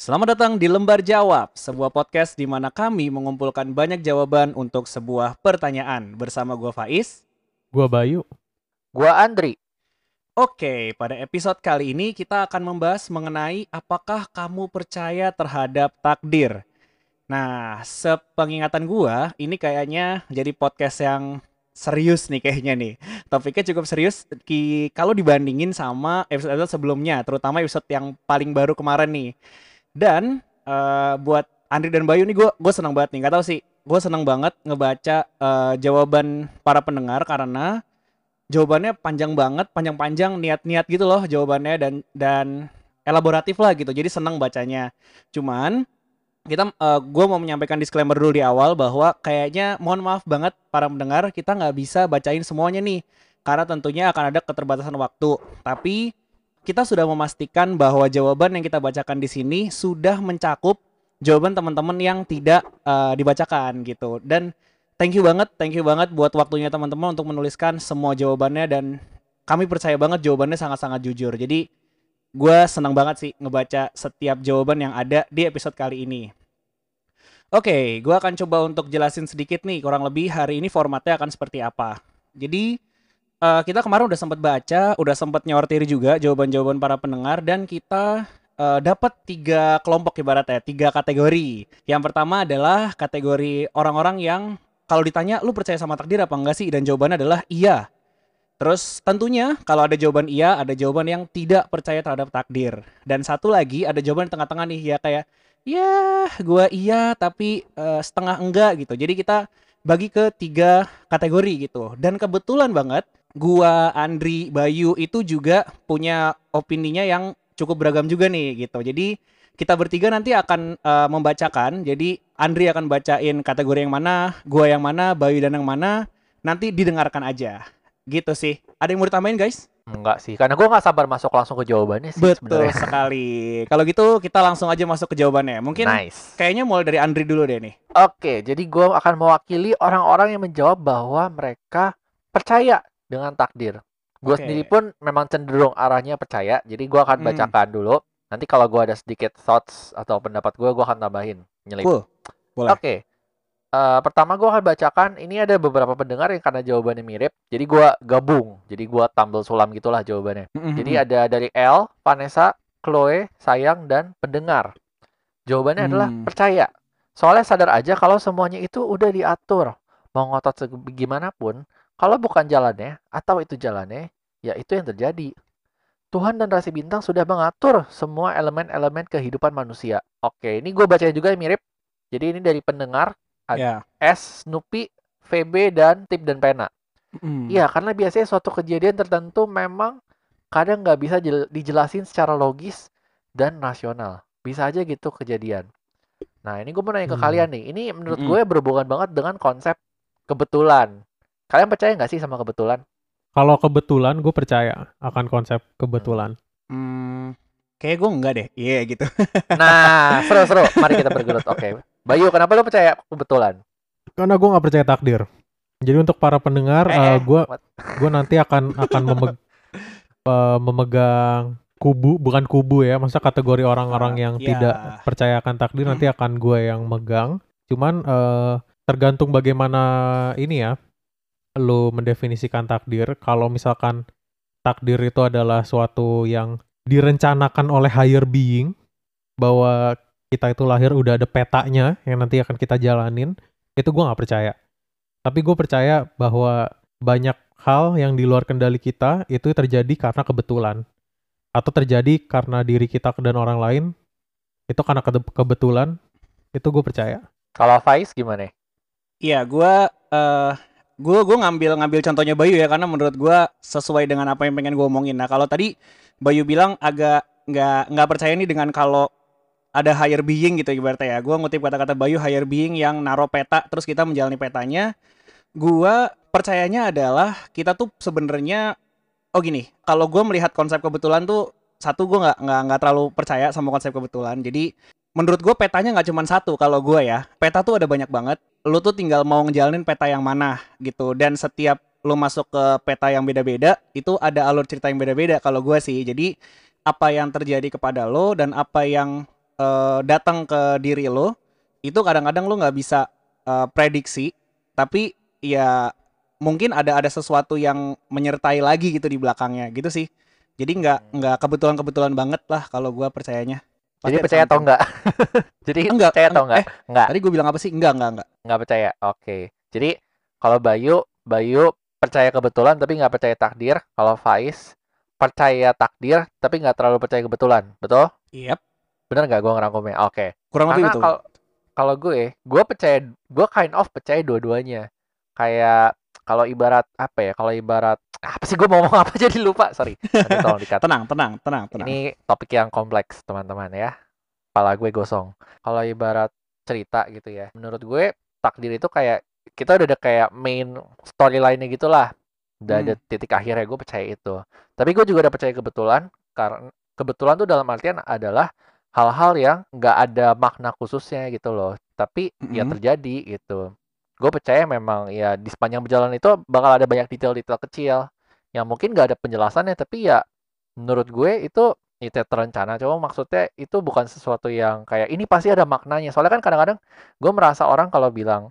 Selamat datang di Lembar Jawab, sebuah podcast di mana kami mengumpulkan banyak jawaban untuk sebuah pertanyaan. Bersama gue Faiz. Gua Bayu. Gua Andri. Oke, pada episode kali ini kita akan membahas mengenai apakah kamu percaya terhadap takdir. Nah, sepengingatan gua, ini kayaknya jadi podcast yang serius nih kayaknya nih. Topiknya cukup serius ki- kalau dibandingin sama episode-episode sebelumnya, terutama episode yang paling baru kemarin nih. Dan eh, buat Andri dan Bayu nih gue gue senang banget nih. Gak tau sih, gue senang banget ngebaca eh, jawaban para pendengar karena jawabannya panjang banget, panjang-panjang, niat-niat gitu loh jawabannya dan dan elaboratif lah gitu. Jadi senang bacanya. Cuman kita gue mau menyampaikan disclaimer dulu di awal bahwa kayaknya mohon maaf banget para pendengar kita nggak bisa bacain semuanya nih karena tentunya akan ada keterbatasan waktu. Tapi kita sudah memastikan bahwa jawaban yang kita bacakan di sini sudah mencakup jawaban teman-teman yang tidak eh, dibacakan gitu. Dan thank you banget, thank you banget buat waktunya teman-teman untuk menuliskan semua jawabannya dan kami percaya banget jawabannya sangat-sangat jujur. Jadi gue senang banget sih ngebaca setiap jawaban yang ada di episode kali ini. Oke, gue akan coba untuk jelasin sedikit nih, kurang lebih hari ini formatnya akan seperti apa. Jadi eh, kita kemarin udah sempat baca, udah sempat nyortir juga jawaban-jawaban para pendengar dan kita eh, dapat tiga kelompok ibaratnya, tiga kategori. Yang pertama adalah kategori orang-orang yang kalau ditanya lu percaya sama takdir apa enggak sih dan jawabannya adalah iya. Terus tentunya kalau ada jawaban iya, ada jawaban yang tidak percaya terhadap takdir. Dan satu lagi ada jawaban di tengah-tengah nih ya kayak ya gua iya tapi eh, setengah enggak gitu. Jadi kita bagi ke tiga kategori gitu. Dan kebetulan banget gua Andri Bayu itu juga punya opininya yang cukup beragam juga nih gitu. Jadi kita bertiga nanti akan eh, membacakan. Jadi Andri akan bacain kategori yang mana, gua yang mana, Bayu dan yang mana. Nanti didengarkan aja. Gitu sih. Ada yang mau ditambahin guys? Enggak sih, karena gua nggak sabar masuk langsung ke jawabannya sih Betul sebenarnya. sekali. Kalau gitu kita langsung aja masuk ke jawabannya. Mungkin Nice. kayaknya mulai dari Andri dulu deh nih. Oke, jadi gua akan mewakili orang-orang yang menjawab bahwa mereka percaya dengan takdir. Gue Oke. sendiri pun memang cenderung arahnya percaya. Jadi gua akan Hmm. bacakan dulu. Nanti kalau gua ada sedikit thoughts atau pendapat gua, gua akan tambahin. Nyelip. Cool. Boleh. Oke. Eh, pertama gua akan bacakan ini ada beberapa pendengar yang karena jawabannya mirip. Jadi gua gabung. Jadi gua tumble sulam gitulah jawabannya. Jadi ada dari L, Vanessa, Chloe, Sayang, dan pendengar. Jawabannya adalah Hmm. percaya. Soalnya sadar aja kalau semuanya itu udah diatur. Mau ngotot segimanapun, kalau bukan jalannya atau itu jalannya, ya itu yang terjadi. Tuhan dan rasi bintang sudah mengatur semua elemen-elemen kehidupan manusia. Oke, ini gue baca juga mirip. Jadi ini dari pendengar Ya. S, Snoopy, VB, dan Tip dan Pena. Mm. Iya, karena biasanya suatu kejadian tertentu memang kadang nggak bisa jel- dijelasin secara logis dan rasional. Bisa aja gitu kejadian. Nah, ini gue mau nanya ke Hmm. kalian nih. Ini menurut Mm-mm. gue berhubungan banget dengan konsep kebetulan. Kalian percaya nggak sih sama kebetulan? Kalau kebetulan gue percaya akan konsep kebetulan. Hmm, kayak gue enggak deh. Iya gitu. Nah, seru-seru. Mari kita bergelut. Oke. Bayu, kenapa lu percaya kebetulan? Karena gue nggak percaya takdir. Jadi untuk para pendengar, Eh, eh, eh, gue gue nanti akan akan memeg- eh, memegang kubu, bukan kubu ya, masa kategori orang-orang Ah, yang ya. tidak percaya akan takdir nanti akan gue yang megang. Cuman eh, tergantung bagaimana ini ya, lo mendefinisikan takdir. Kalau misalkan takdir itu adalah suatu yang direncanakan oleh higher being, bahwa kita itu lahir udah ada petanya yang nanti akan kita jalanin, itu gue nggak percaya. Tapi gue percaya bahwa banyak hal yang di luar kendali kita itu terjadi karena kebetulan. Atau terjadi karena diri kita dan orang lain, itu karena kede- kebetulan, itu gue percaya. Kalau Faiz gimana? Iya, gue eh gue gue ngambil ngambil contohnya Bayu ya karena menurut gue sesuai dengan apa yang pengen gue omongin. Nah kalau tadi Bayu bilang agak nggak nggak percaya nih dengan kalau ada higher being gitu ibaratnya ya. Gue ngutip kata-kata Bayu higher being yang naro peta terus kita menjalani petanya. Gue percayanya adalah kita tuh sebenarnya oh gini. Kalau gue melihat konsep kebetulan tuh satu gue nggak nggak nggak terlalu percaya sama konsep kebetulan. Jadi menurut gue petanya nggak cuma satu kalau gue ya. Peta tuh ada banyak banget. Lu tuh tinggal mau ngejalanin peta yang mana gitu. Dan setiap lu masuk ke peta yang beda-beda itu ada alur cerita yang beda-beda kalau gue sih. Jadi apa yang terjadi kepada lo dan apa yang eh, datang ke diri lo itu kadang-kadang lo nggak bisa eh, prediksi. Tapi ya mungkin ada ada sesuatu yang menyertai lagi gitu di belakangnya. Gitu sih. Jadi nggak nggak kebetulan-kebetulan banget lah kalau gua percayanya Jadi percaya atau enggak? Jadi Enggak, percaya atau eng- enggak? eh. enggak, tadi gue bilang apa sih enggak enggak enggak enggak percaya. Oke. Jadi kalau Bayu, Bayu percaya kebetulan tapi nggak percaya takdir. Kalau Faiz percaya takdir tapi nggak terlalu percaya kebetulan. Betul? Yep, Bener nggak gue ngerangkumnya? Oke. kurang lebih Karena betul. kalau kalau gue, gue percaya, gue kind of percaya dua-duanya. Kayak kalau ibarat apa ya? Kalau ibarat apa sih gue mau ngomong apa jadi lupa. Sorry. Nanti tolong dikat. Tenang, tenang, tenang, tenang. Ini topik yang kompleks, teman-teman ya. Kepala gue gosong. Kalau ibarat cerita gitu ya. Menurut gue, takdir itu kayak kita udah ada kayak main storyline-nya gitu lah. Udah ada titik akhirnya gue percaya itu. Tapi gue juga udah percaya kebetulan karena kebetulan tuh dalam artian adalah hal-hal yang nggak ada makna khususnya gitu loh. Tapi ya Mm-mm. terjadi gitu. Gue percaya memang ya di sepanjang perjalanan itu bakal ada banyak detail-detail kecil yang mungkin nggak ada penjelasannya tapi ya menurut gue itu itu terencana. Cuma maksudnya itu bukan sesuatu yang kayak ini pasti ada maknanya. Soalnya kan kadang-kadang gue merasa orang kalau bilang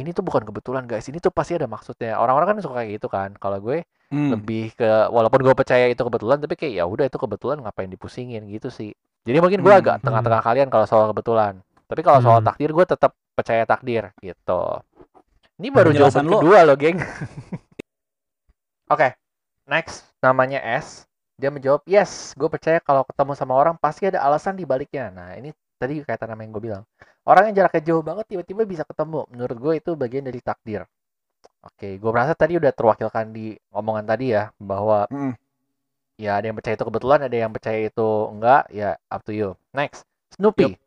ini tuh bukan kebetulan guys. Ini tuh pasti ada maksudnya. Orang-orang kan suka kayak gitu kan. Kalau gue Hmm. lebih ke walaupun gue percaya itu kebetulan tapi kayak ya udah itu kebetulan ngapain dipusingin? Gitu sih. Jadi mungkin gue Hmm, agak hmm. tengah-tengah kalian kalau soal kebetulan. Tapi kalau soal Hmm. takdir gue tetap percaya takdir gitu. Ini baru Penjelasan jawaban lo- kedua loh geng. Oke next. Namanya S. Dia menjawab yes gue percaya kalau ketemu sama orang pasti ada alasan di baliknya. Nah ini tadi kaitan sama yang gue bilang. Orang yang jaraknya jauh banget tiba-tiba bisa ketemu. Menurut gue itu bagian dari takdir. Oke, gue merasa tadi udah terwakilkan di omongan tadi ya, bahwa Mm-mm. ya ada yang percaya itu kebetulan, ada yang percaya itu enggak, ya up to you. Next, Snoopy.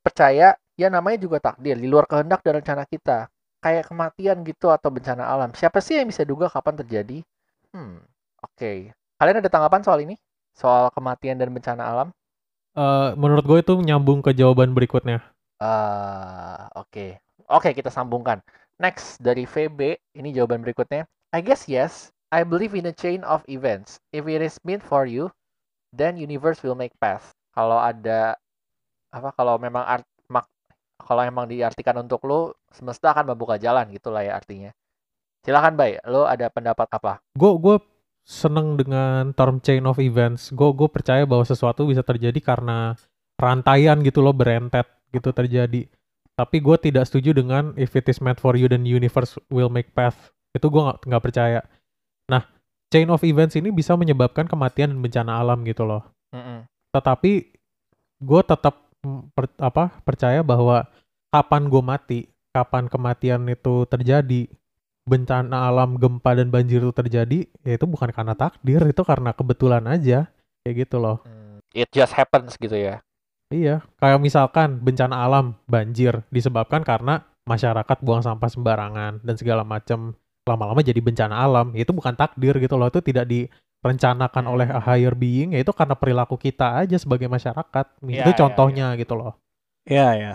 Percaya ya namanya juga takdir, di luar kehendak dan rencana kita. Kayak kematian gitu atau bencana alam. Siapa sih yang bisa duga kapan terjadi? Hmm, oke. Kalian ada tanggapan soal ini? Soal kematian dan bencana alam? Eh, menurut gue itu nyambung ke jawaban berikutnya. Ah, oke. Oke, kita sambungkan. Next, dari VB, ini jawaban berikutnya. I guess yes. I believe in a chain of events. If it is meant for you, then universe will make path. Kalau ada apa kalau memang art kalau emang diartikan untuk lo, semesta akan membuka jalan gitulah ya artinya. Silakan, Bay. Lo ada pendapat apa? Gue gue seneng dengan term chain of events. Gue gue percaya bahwa sesuatu bisa terjadi karena rantaian gitu loh berentet gitu terjadi. Tapi gue tidak setuju dengan if it is meant for you then universe will make path. Itu gue nggak percaya. Nah, chain of events ini bisa menyebabkan kematian dan bencana alam gitu loh. Mm-mm. Tetapi gue tetap mm, per- apa percaya bahwa kapan gue mati, kapan kematian itu terjadi, bencana alam, gempa dan banjir itu terjadi, ya itu bukan karena takdir, itu karena kebetulan aja, kayak gitu loh. Hmm, It just happens gitu ya. Iya, kayak misalkan bencana alam, banjir disebabkan karena masyarakat buang sampah sembarangan dan segala macam lama-lama jadi bencana alam. Itu bukan takdir gitu loh, itu tidak direncanakan oleh a higher being, ya itu karena perilaku kita aja sebagai masyarakat. Iya, itu iya, contohnya gitu loh. Ya, ya.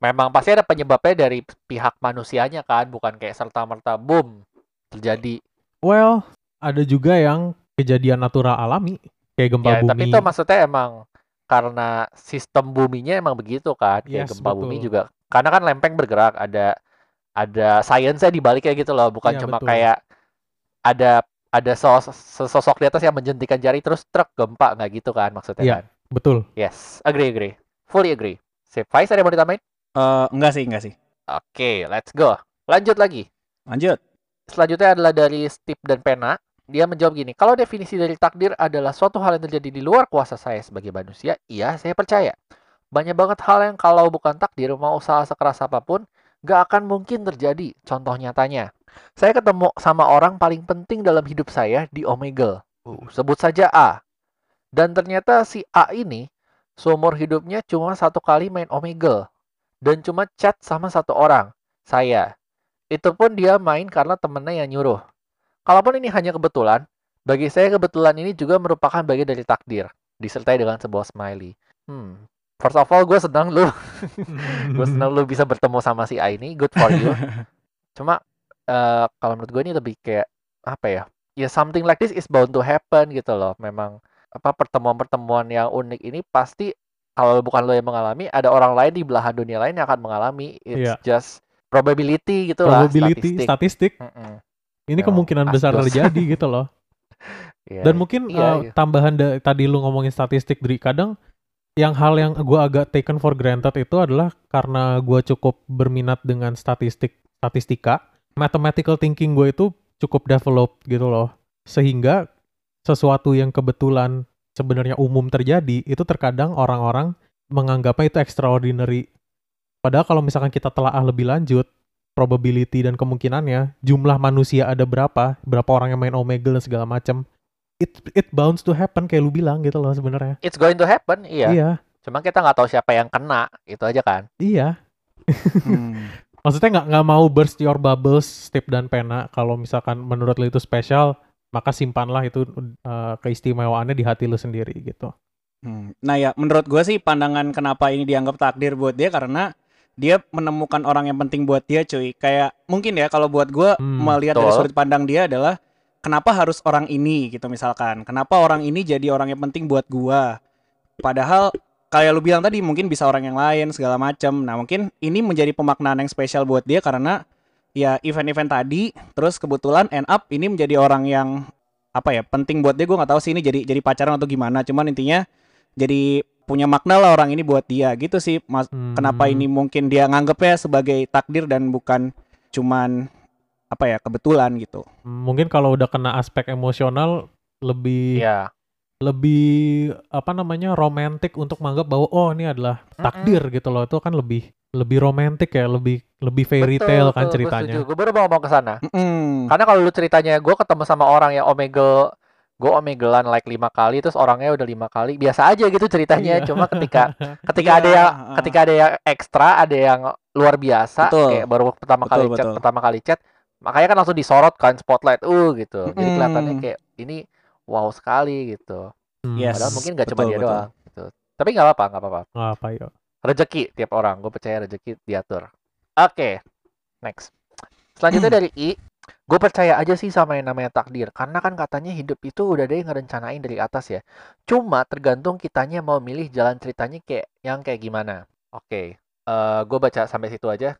Memang pasti ada penyebabnya dari pihak manusianya kan, bukan kayak serta-merta boom terjadi. Well, ada juga yang kejadian natural alami kayak gempa Ya, bumi. tapi itu maksudnya emang karena sistem buminya emang begitu kan, kayak Yes, gempa bumi betul. juga. Karena kan lempeng bergerak, ada ada sainsnya di baliknya gitu loh, bukan Iya, cuma betul. kayak ada ada sos- sesosok di atas yang menjentikan jari terus truk gempa nggak gitu kan maksudnya Iya. kan. Betul. Yes, agree agree. Fully agree. Sip, Faiz ada yang mau ditambahin? Eh, enggak sih, enggak sih. Oke, let's go. Lanjut lagi. Lanjut. Selanjutnya adalah dari Steve dan Pena. Dia menjawab gini, kalau definisi dari takdir adalah suatu hal yang terjadi di luar kuasa saya sebagai manusia, iya saya percaya. Banyak banget hal yang kalau bukan takdir, mau usaha sekeras apa pun, gak akan mungkin terjadi. Contoh nyatanya, saya ketemu sama orang paling penting dalam hidup saya di Omegle. Uh, sebut saja A. Dan ternyata si A ini, seumur hidupnya cuma satu kali main Omegle. Dan cuma chat sama satu orang, saya. Itu pun dia main karena temennya yang nyuruh. Kalaupun ini hanya kebetulan, bagi saya kebetulan ini juga merupakan bagian dari takdir, disertai dengan sebuah smiley. Hmm. First of all, gue senang lu, gue senang lu bisa bertemu sama si A ini, good for you. Cuma eh, kalau menurut gue ini lebih kayak apa ya? Ya something like this is bound to happen gitu loh. Memang apa pertemuan-pertemuan yang unik ini pasti kalau bukan lo yang mengalami, ada orang lain di belahan dunia lain yang akan mengalami. It's Iya. just probability gitu lah, Probability, statistik. statistik. Mm-mm. Ini Ya, kemungkinan besar asdos. terjadi gitu loh. Iya. Dan mungkin Iya, eh, iya. tambahan tadi lu ngomongin statistik dari kadang yang hal yang gua agak taken for granted itu adalah karena gua cukup berminat dengan statistik statistika, mathematical thinking gue itu cukup developed gitu loh. Sehingga sesuatu yang kebetulan sebenarnya umum terjadi itu terkadang orang-orang menganggapnya itu extraordinary. Padahal kalau misalkan kita telaah lebih lanjut probability dan kemungkinannya jumlah manusia ada berapa, berapa orang yang main Omegle dan segala macam. It it bounds to happen kayak lu bilang gitu loh sebenarnya. It's going to happen, iya. Iya, Cuma kita nggak tahu siapa yang kena, itu aja kan. iya. Hmm. Maksudnya nggak nggak mau burst your bubbles, stip dan pena. Kalau misalkan menurut lu itu spesial, maka simpanlah itu eh, keistimewaannya di hati lu sendiri gitu. Hmm. Nah ya, menurut gue sih pandangan kenapa ini dianggap takdir buat dia karena dia menemukan orang yang penting buat dia, cuy. Kayak mungkin ya kalau buat gue Hmm, melihat dari sudut pandang dia adalah kenapa harus orang ini gitu misalkan. Kenapa orang ini jadi orang yang penting buat gua. Padahal kayak lu bilang tadi mungkin bisa orang yang lain segala macam. Nah, mungkin ini menjadi pemaknaan yang spesial buat dia karena ya event-event tadi terus kebetulan end up ini menjadi orang yang apa ya penting buat dia gue nggak tahu sih ini jadi jadi pacaran atau gimana cuman intinya jadi punya makna lah orang ini buat dia gitu sih mas kenapa Hmm. ini mungkin dia nganggepnya sebagai takdir dan bukan cuman apa ya kebetulan gitu Mungkin kalau udah kena aspek emosional lebih Iya. Lebih apa namanya romantik untuk menganggap bahwa oh ini adalah takdir gitu loh itu kan lebih lebih romantik ya lebih lebih fairy Betul, tale kan betul, ceritanya Gue baru mau ngomong ke sana. Mm-mm. Karena kalau lu ceritanya gue ketemu sama orang yang omegel, gue omegelan like lima kali, terus orangnya udah lima kali, biasa aja gitu ceritanya. Iya. Cuma ketika ketika Iya, ada yang ketika ada yang ekstra, ada yang luar biasa, Betul. kayak baru pertama Betul, kali chat, betul. pertama kali chat, makanya kan langsung disorot kan spotlight, uh gitu. Jadi kelihatannya kayak ini wow sekali gitu. Hmm, Yes. Padahal mungkin gak cuma dia betul. doang. Gitu. Tapi nggak apa-apa, nggak apa-apa. apa ya Rezeki tiap orang, gue percaya rezeki diatur. Oke, next. Selanjutnya dari I, gue percaya aja sih sama yang namanya takdir. Karena kan katanya hidup itu udah ada yang ngerencanain dari atas ya. Cuma tergantung kitanya mau milih jalan ceritanya kayak yang kayak gimana. Oke, eh gue baca sampai situ aja.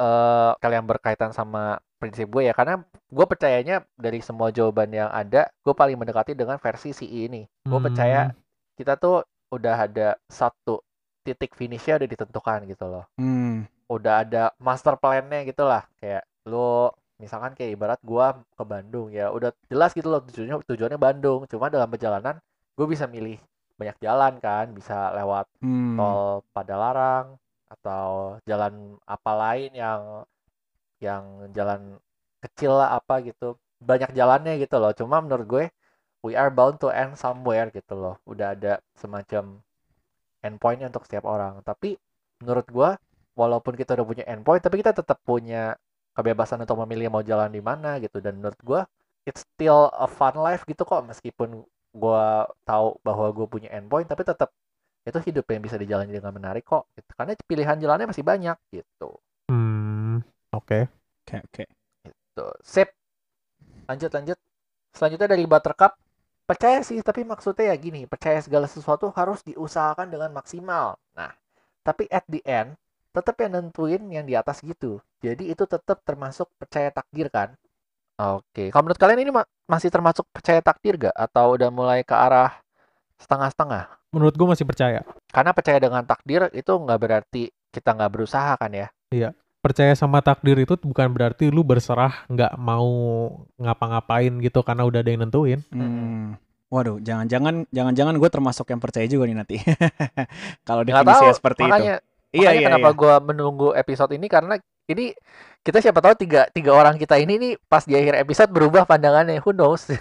Eh kalian berkaitan sama prinsip gue ya. Karena gue percayanya dari semua jawaban yang ada, gue paling mendekati dengan versi si I ini. Gue Hmm. percaya kita tuh udah ada satu titik finishnya udah ditentukan gitu loh Hmm. udah ada master plan-nya gitu lah kayak lu misalkan kayak ibarat gua ke Bandung ya udah jelas gitu loh tujuannya tujuannya Bandung cuma dalam perjalanan gue bisa milih banyak jalan kan bisa lewat Hmm. tol Padalarang atau jalan apa lain yang yang jalan kecil lah apa gitu. Banyak jalannya gitu loh. Cuma menurut gue we are bound to end somewhere gitu loh. Udah ada semacam endpointnya untuk setiap orang. Tapi menurut gue walaupun kita udah punya endpoint tapi kita tetap punya kebebasan untuk memilih mau jalan di mana gitu. Dan menurut gue it's still a fun life gitu kok. Meskipun gue tahu bahwa gue punya endpoint tapi tetap itu hidup yang bisa dijalani dengan menarik kok gitu. karena pilihan jalannya masih banyak gitu. Hmm, oke. Oke, oke. tuh sip. Lanjut lanjut. Selanjutnya dari Buttercup. Percaya sih tapi maksudnya ya gini percaya segala sesuatu harus diusahakan dengan maksimal. Nah tapi at the end tetap yang nentuin yang di atas gitu. Jadi itu tetap termasuk percaya takdir kan? Oke kalau menurut kalian ini ma- masih termasuk percaya takdir gak? Atau udah mulai ke arah setengah-setengah Menurut gue masih percaya. karena percaya dengan takdir itu nggak berarti kita nggak berusaha kan ya Percaya sama takdir itu bukan berarti lu berserah nggak mau ngapa-ngapain gitu karena udah ada yang nentuin. Hmm. Waduh, jangan-jangan jangan-jangan gue termasuk yang percaya juga nih nanti. Kalau tahu definisinya seperti itu. makanya Iya, Makanya iya, kenapa iya. gua menunggu episode ini karena ini kita siapa tahu tiga tiga orang kita ini nih pas di akhir episode berubah pandangannya. Who knows? Iya,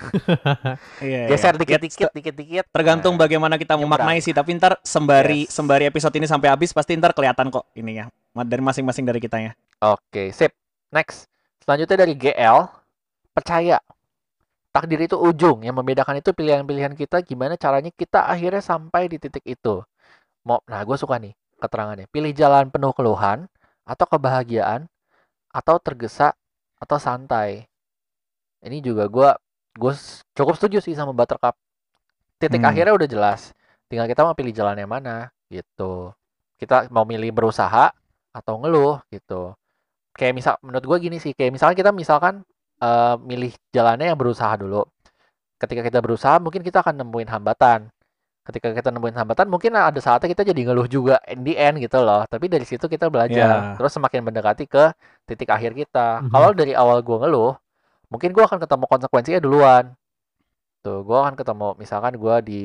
iya. geser Ya, dikit-dikit dikit-dikit tergantung Nah, bagaimana kita memaknai sih tapi ntar sembari Yes. sembari episode ini sampai habis pasti ntar kelihatan kok ininya Ma- dari masing-masing dari kitanya oke sip. Next. Selanjutnya dari GL percaya. Takdir itu ujung. Yang membedakan itu pilihan-pilihan kita gimana caranya kita akhirnya sampai di titik itu. Mau nah gue suka nih keterangannya. Pilih jalan penuh keluhan atau kebahagiaan atau tergesa atau santai ini juga gue gue cukup setuju sih sama Buttercup titik Hmm. akhirnya udah jelas tinggal kita mau pilih jalan yang mana gitu. Kita mau milih berusaha atau ngeluh gitu. Kayak misal menurut gue gini sih, kayak misalkan kita misalkan eh, milih jalannya yang berusaha dulu. Ketika kita berusaha, mungkin kita akan nemuin hambatan. Ketika kita nemuin hambatan, mungkin ada saatnya kita jadi ngeluh juga in the end gitu loh. Tapi dari situ kita belajar, Ya. terus semakin mendekati ke titik akhir kita. Mhm. Kalau dari awal gue ngeluh, mungkin gue akan ketemu konsekuensinya duluan. Tuh, gue akan ketemu misalkan gue di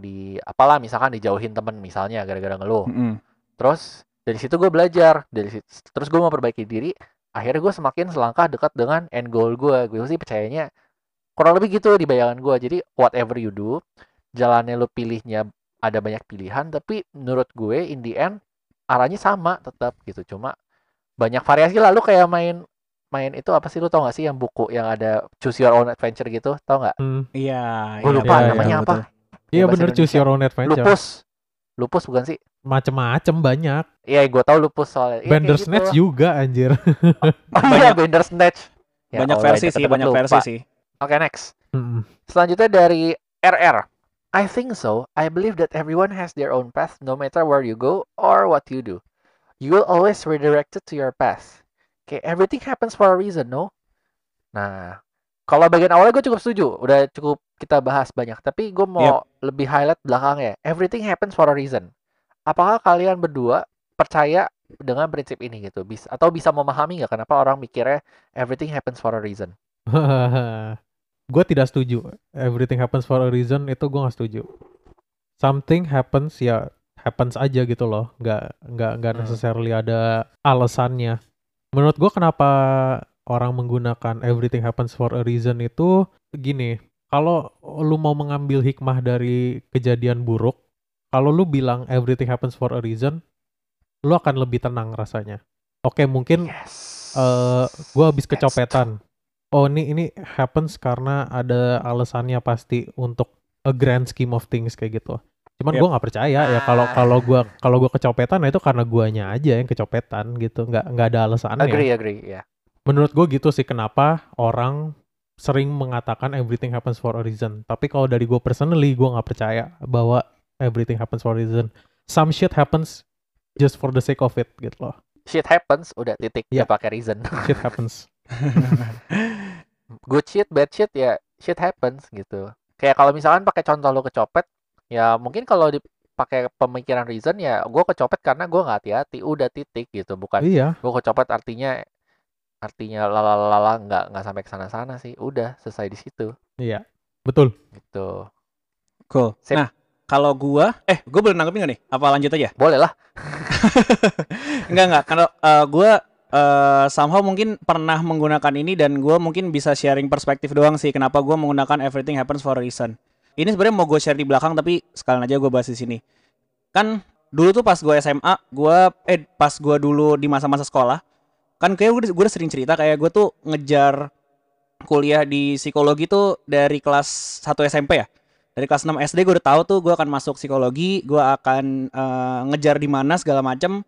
di apalah misalkan dijauhin temen misalnya gara-gara ngeluh. Mm-mm. Terus dari situ gue belajar, dari situ, terus gue mau perbaiki diri. Akhirnya gue semakin selangkah dekat dengan end goal gue. Gue sih percayanya kurang lebih gitu di bayangan gue. Jadi whatever you do, jalannya lo pilihnya ada banyak pilihan, tapi menurut gue in the end arahnya sama tetap gitu. Cuma banyak variasi lah. Lu kayak main main itu apa sih lu tau gak sih yang buku yang ada choose your own adventure gitu tau nggak Hmm. Iya, gue iya, lupa iya, namanya betul, apa. Iya bahasa bener choose Indonesia. your own adventure. lupus lupus bukan sih Macem-macem banyak. iya gue tahu lupus soalnya Iya, Bandersnatch gitu. juga anjir. oh iya Bandersnatch Ya banyak versi sih, banyak lupa. versi sih. oke next Mm-mm. selanjutnya dari RR I think so. I believe that everyone has their own path no matter where you go or what you do. You will always redirected to your path. Okay everything happens for a reason no? Nah kalau bagian awalnya gue cukup setuju. Udah cukup kita bahas banyak. Tapi gue mau lebih highlight belakangnya. Everything happens for a reason. Apakah kalian berdua percaya dengan prinsip ini gitu? Bisa atau bisa memahami nggak kenapa orang mikirnya everything happens for a reason gue tidak setuju. Everything happens for a reason itu gue nggak setuju. Something happens ya happens aja gitu loh. Nggak nggak nggak Hmm. necessarily ada alasannya. Menurut gue kenapa orang menggunakan everything happens for a reason itu gini. Kalau lu mau mengambil hikmah dari kejadian buruk, kalau lu bilang everything happens for a reason, lu akan lebih tenang rasanya. Oke, mungkin yes eh gue habis kecopetan. Oh ini ini happens karena ada alasannya pasti untuk a grand scheme of things kayak gitu. Cuman Yep. gue nggak percaya ya kalau Ah. kalau gue kalau gue kecopetan nah itu karena guanya aja yang kecopetan gitu. Nggak nggak ada alasannya. agree agree ya Menurut gue gitu sih kenapa orang sering mengatakan everything happens for a reason. Tapi kalau dari gue personally gue nggak percaya bahwa everything happens for a reason. Some shit happens just for the sake of it gitu loh. shit happens udah titik nggak pakai reason Shit happens. good shit bad shit ya shit happens gitu kayak kalau misalkan pakai contoh lo kecopet ya mungkin kalau dipakai pemikiran reason ya gue kecopet karena gue nggak hati-hati udah titik gitu bukan iya. gue kecopet artinya artinya lalalala nggak nggak sampai ke sana-sana sih udah selesai di situ Iya. Betul. gitu Cool. Sip. Nah, kalau gua eh gua boleh nanggepin nggak nih? Apa lanjut aja? boleh lah Enggak enggak. Kalau eh, gua eh, somehow mungkin pernah menggunakan ini dan gua mungkin bisa sharing perspektif doang sih kenapa gua menggunakan everything happens for a reason. Ini sebenarnya mau gue share di belakang tapi sekalian aja gua bahas di sini. Kan dulu tuh pas gua SMA, gua eh pas gua dulu di masa-masa sekolah, kan kayak gue udah sering cerita kayak gue tuh ngejar kuliah di psikologi tuh dari kelas 1 SMP ya. Dari kelas 6 SD gue udah tahu tuh gue akan masuk psikologi, gue akan eh, ngejar di mana segala macem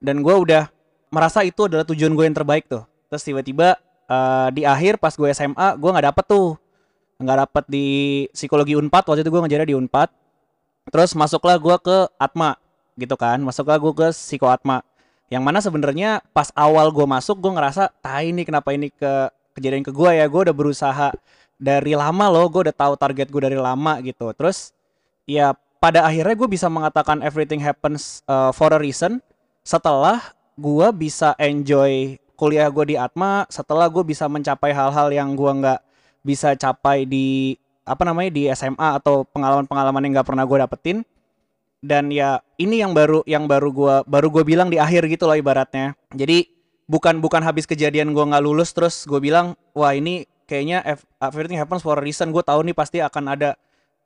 dan gue udah merasa itu adalah tujuan gue yang terbaik tuh. Terus tiba-tiba eh, di akhir pas gue SMA gue nggak dapet tuh, nggak dapet di psikologi Unpad waktu itu gue ngejarnya di Unpad. Terus masuklah gue ke Atma gitu kan, masuklah gue ke Psiko Atma. Yang mana sebenarnya pas awal gue masuk gue ngerasa, tai nih kenapa ini ke kejadian ke gue ya, gue udah berusaha dari lama loh, gue udah tahu target gue dari lama gitu. Terus ya pada akhirnya gue bisa mengatakan everything happens uh, for a reason setelah gue bisa enjoy kuliah gue di Atma, setelah gue bisa mencapai hal-hal yang gue nggak bisa capai di apa namanya di SMA atau pengalaman-pengalaman yang nggak pernah gue dapetin. Dan ya ini yang baru yang baru gua baru gue bilang di akhir gitu loh ibaratnya. Jadi bukan bukan habis kejadian gua nggak lulus terus gue bilang wah ini kayaknya ev- everything happens for a reason. Gue tahu nih pasti akan ada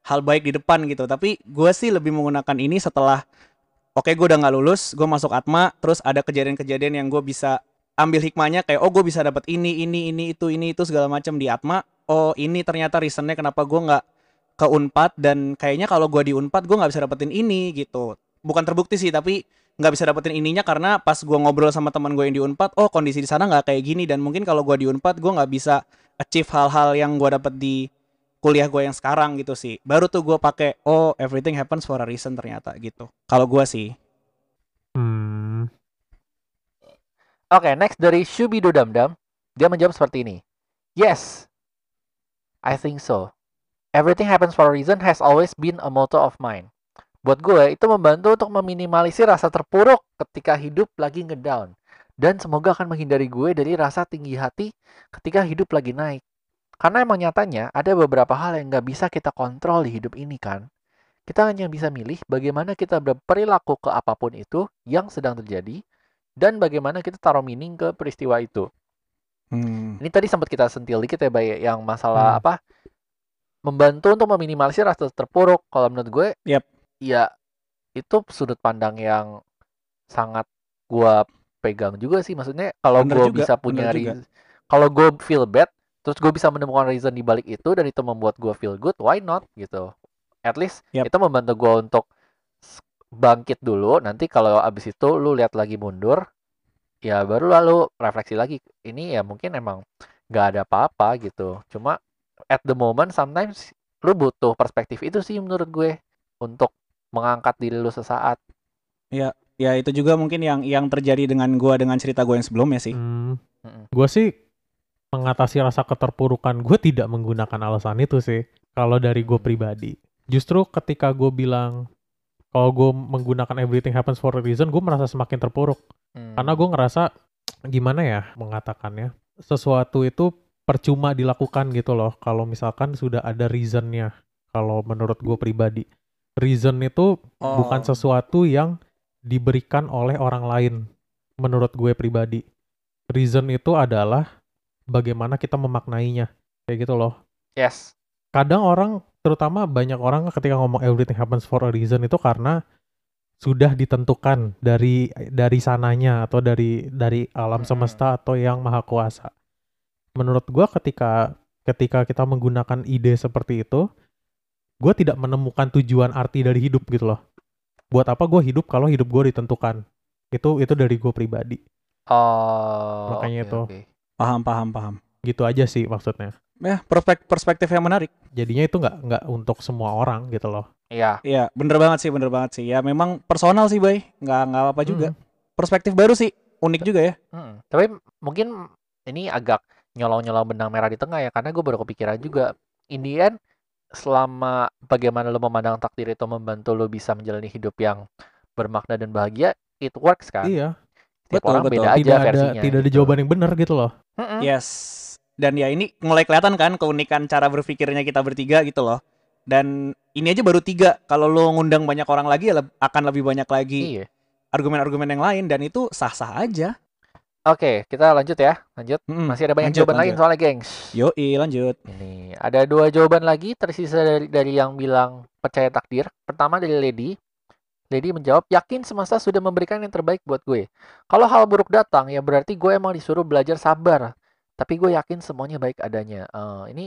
hal baik di depan gitu. Tapi gue sih lebih menggunakan ini setelah oke gue udah nggak lulus gue masuk Atma terus ada kejadian-kejadian yang gue bisa ambil hikmahnya kayak oh gue bisa dapat ini ini ini itu ini itu segala macam di Atma. Oh ini ternyata reasonnya kenapa gue nggak ke Unpad dan kayaknya kalau gua di Unpad gue nggak bisa dapetin ini gitu. Bukan terbukti sih tapi nggak bisa dapetin ininya karena pas gua ngobrol sama teman gue yang di Unpad oh kondisi di sana nggak kayak gini dan mungkin kalau gua di Unpad gue nggak bisa achieve hal-hal yang gua dapet di kuliah gue yang sekarang gitu sih. Baru tuh gue pakai oh everything happens for a reason ternyata gitu. Kalau gue sih. Hmm. Oke, next dari Shubido Damdam. Dia menjawab seperti ini. Yes, I think so. Everything happens for a reason has always been a motto of mine. Buat gue, itu membantu untuk meminimalisir rasa terpuruk ketika hidup lagi ngedown. Dan semoga akan menghindari gue dari rasa tinggi hati ketika hidup lagi naik. Karena emang nyatanya ada beberapa hal yang nggak bisa kita kontrol di hidup ini kan. Kita hanya bisa milih bagaimana kita berperilaku ke apa pun itu yang sedang terjadi dan bagaimana kita taruh meaning ke peristiwa itu. Hmm. Ini tadi sempat kita sentil dikit ya, Bay, yang masalah Hmm. apa? Membantu untuk meminimalisir rasa terpuruk. Kalau menurut gue, Yap. ya itu sudut pandang yang sangat gua pegang juga sih. Maksudnya kalau gue bisa punya kalau gue feel bad, terus gue bisa menemukan reason di balik itu dan itu membuat gue feel good, why not gitu? At least Yap. itu membantu gue untuk bangkit dulu. Nanti kalau abis itu lu lihat lagi mundur, ya baru lalu refleksi lagi. Ini ya mungkin emang nggak ada apa-apa gitu. Cuma at the moment sometimes lu butuh perspektif itu sih menurut gue untuk mengangkat diri lu sesaat. Ya itu juga mungkin yang yang terjadi dengan gue dengan cerita gue yang sebelumnya sih. Hmm. Gue sih mengatasi rasa keterpurukan gue tidak menggunakan alasan itu sih. Kalau dari gue pribadi, justru ketika gue bilang kalau gue menggunakan everything happens for a reason, gue merasa semakin terpuruk. Hmm. Karena gue ngerasa gimana ya mengatakannya, sesuatu itu percuma dilakukan gitu loh. Kalau misalkan sudah ada reasonnya. Kalau menurut gue pribadi, reason itu Oh. bukan sesuatu yang diberikan oleh orang lain. Menurut gue pribadi, reason itu adalah bagaimana kita memaknainya. Kayak gitu loh. yes. Kadang orang, terutama banyak orang ketika ngomong everything happens for a reason itu karena sudah ditentukan dari dari sananya atau dari dari alam Mm-mm. semesta atau yang maha kuasa. Menurut gua ketika ketika kita menggunakan ide seperti itu, gue tidak menemukan tujuan arti dari hidup gitu loh. Buat apa gue hidup kalau hidup gue ditentukan? Itu itu dari gue pribadi. Oh, Makanya oke, itu. oke. Paham paham paham. Gitu aja sih maksudnya. Ya perspek- perspektif yang menarik. Jadinya itu nggak nggak untuk semua orang gitu loh. Iya. Iya bener banget sih bener banget sih. Ya memang personal sih bay. Nggak nggak apa juga. Hmm. Perspektif baru sih. Unik juga ya. Mm, Tapi mungkin ini agak nyolong-nyolong benang merah di tengah ya, karena gue baru kepikiran juga. In the end, selama bagaimana lo memandang takdir itu membantu lo bisa menjalani hidup yang bermakna dan bahagia, it works kan. Iya. Setiap Betul, orang betul. beda aja Tidak ada versinya. tidak ada gitu. jawaban yang benar gitu loh. Mm-mm. Yes. Dan ya ini mulai kelihatan kan keunikan cara berpikirnya kita bertiga gitu loh. Dan ini aja baru tiga. Kalau lo ngundang banyak orang lagi ya akan lebih banyak lagi Iya. argumen-argumen yang lain dan itu sah-sah aja. Oke, kita lanjut ya. Lanjut. Mm-mm. Masih ada banyak Lanjut, jawaban lain lanjut. soalnya, gengs. Yoi lanjut. Ini ada dua jawaban lagi tersisa dari, dari yang bilang percaya takdir. Pertama dari Lady. Lady menjawab, yakin semesta sudah memberikan yang terbaik buat gue. Kalau hal buruk datang, ya berarti gue emang disuruh belajar sabar. Tapi gue yakin semuanya baik adanya. Eh, ini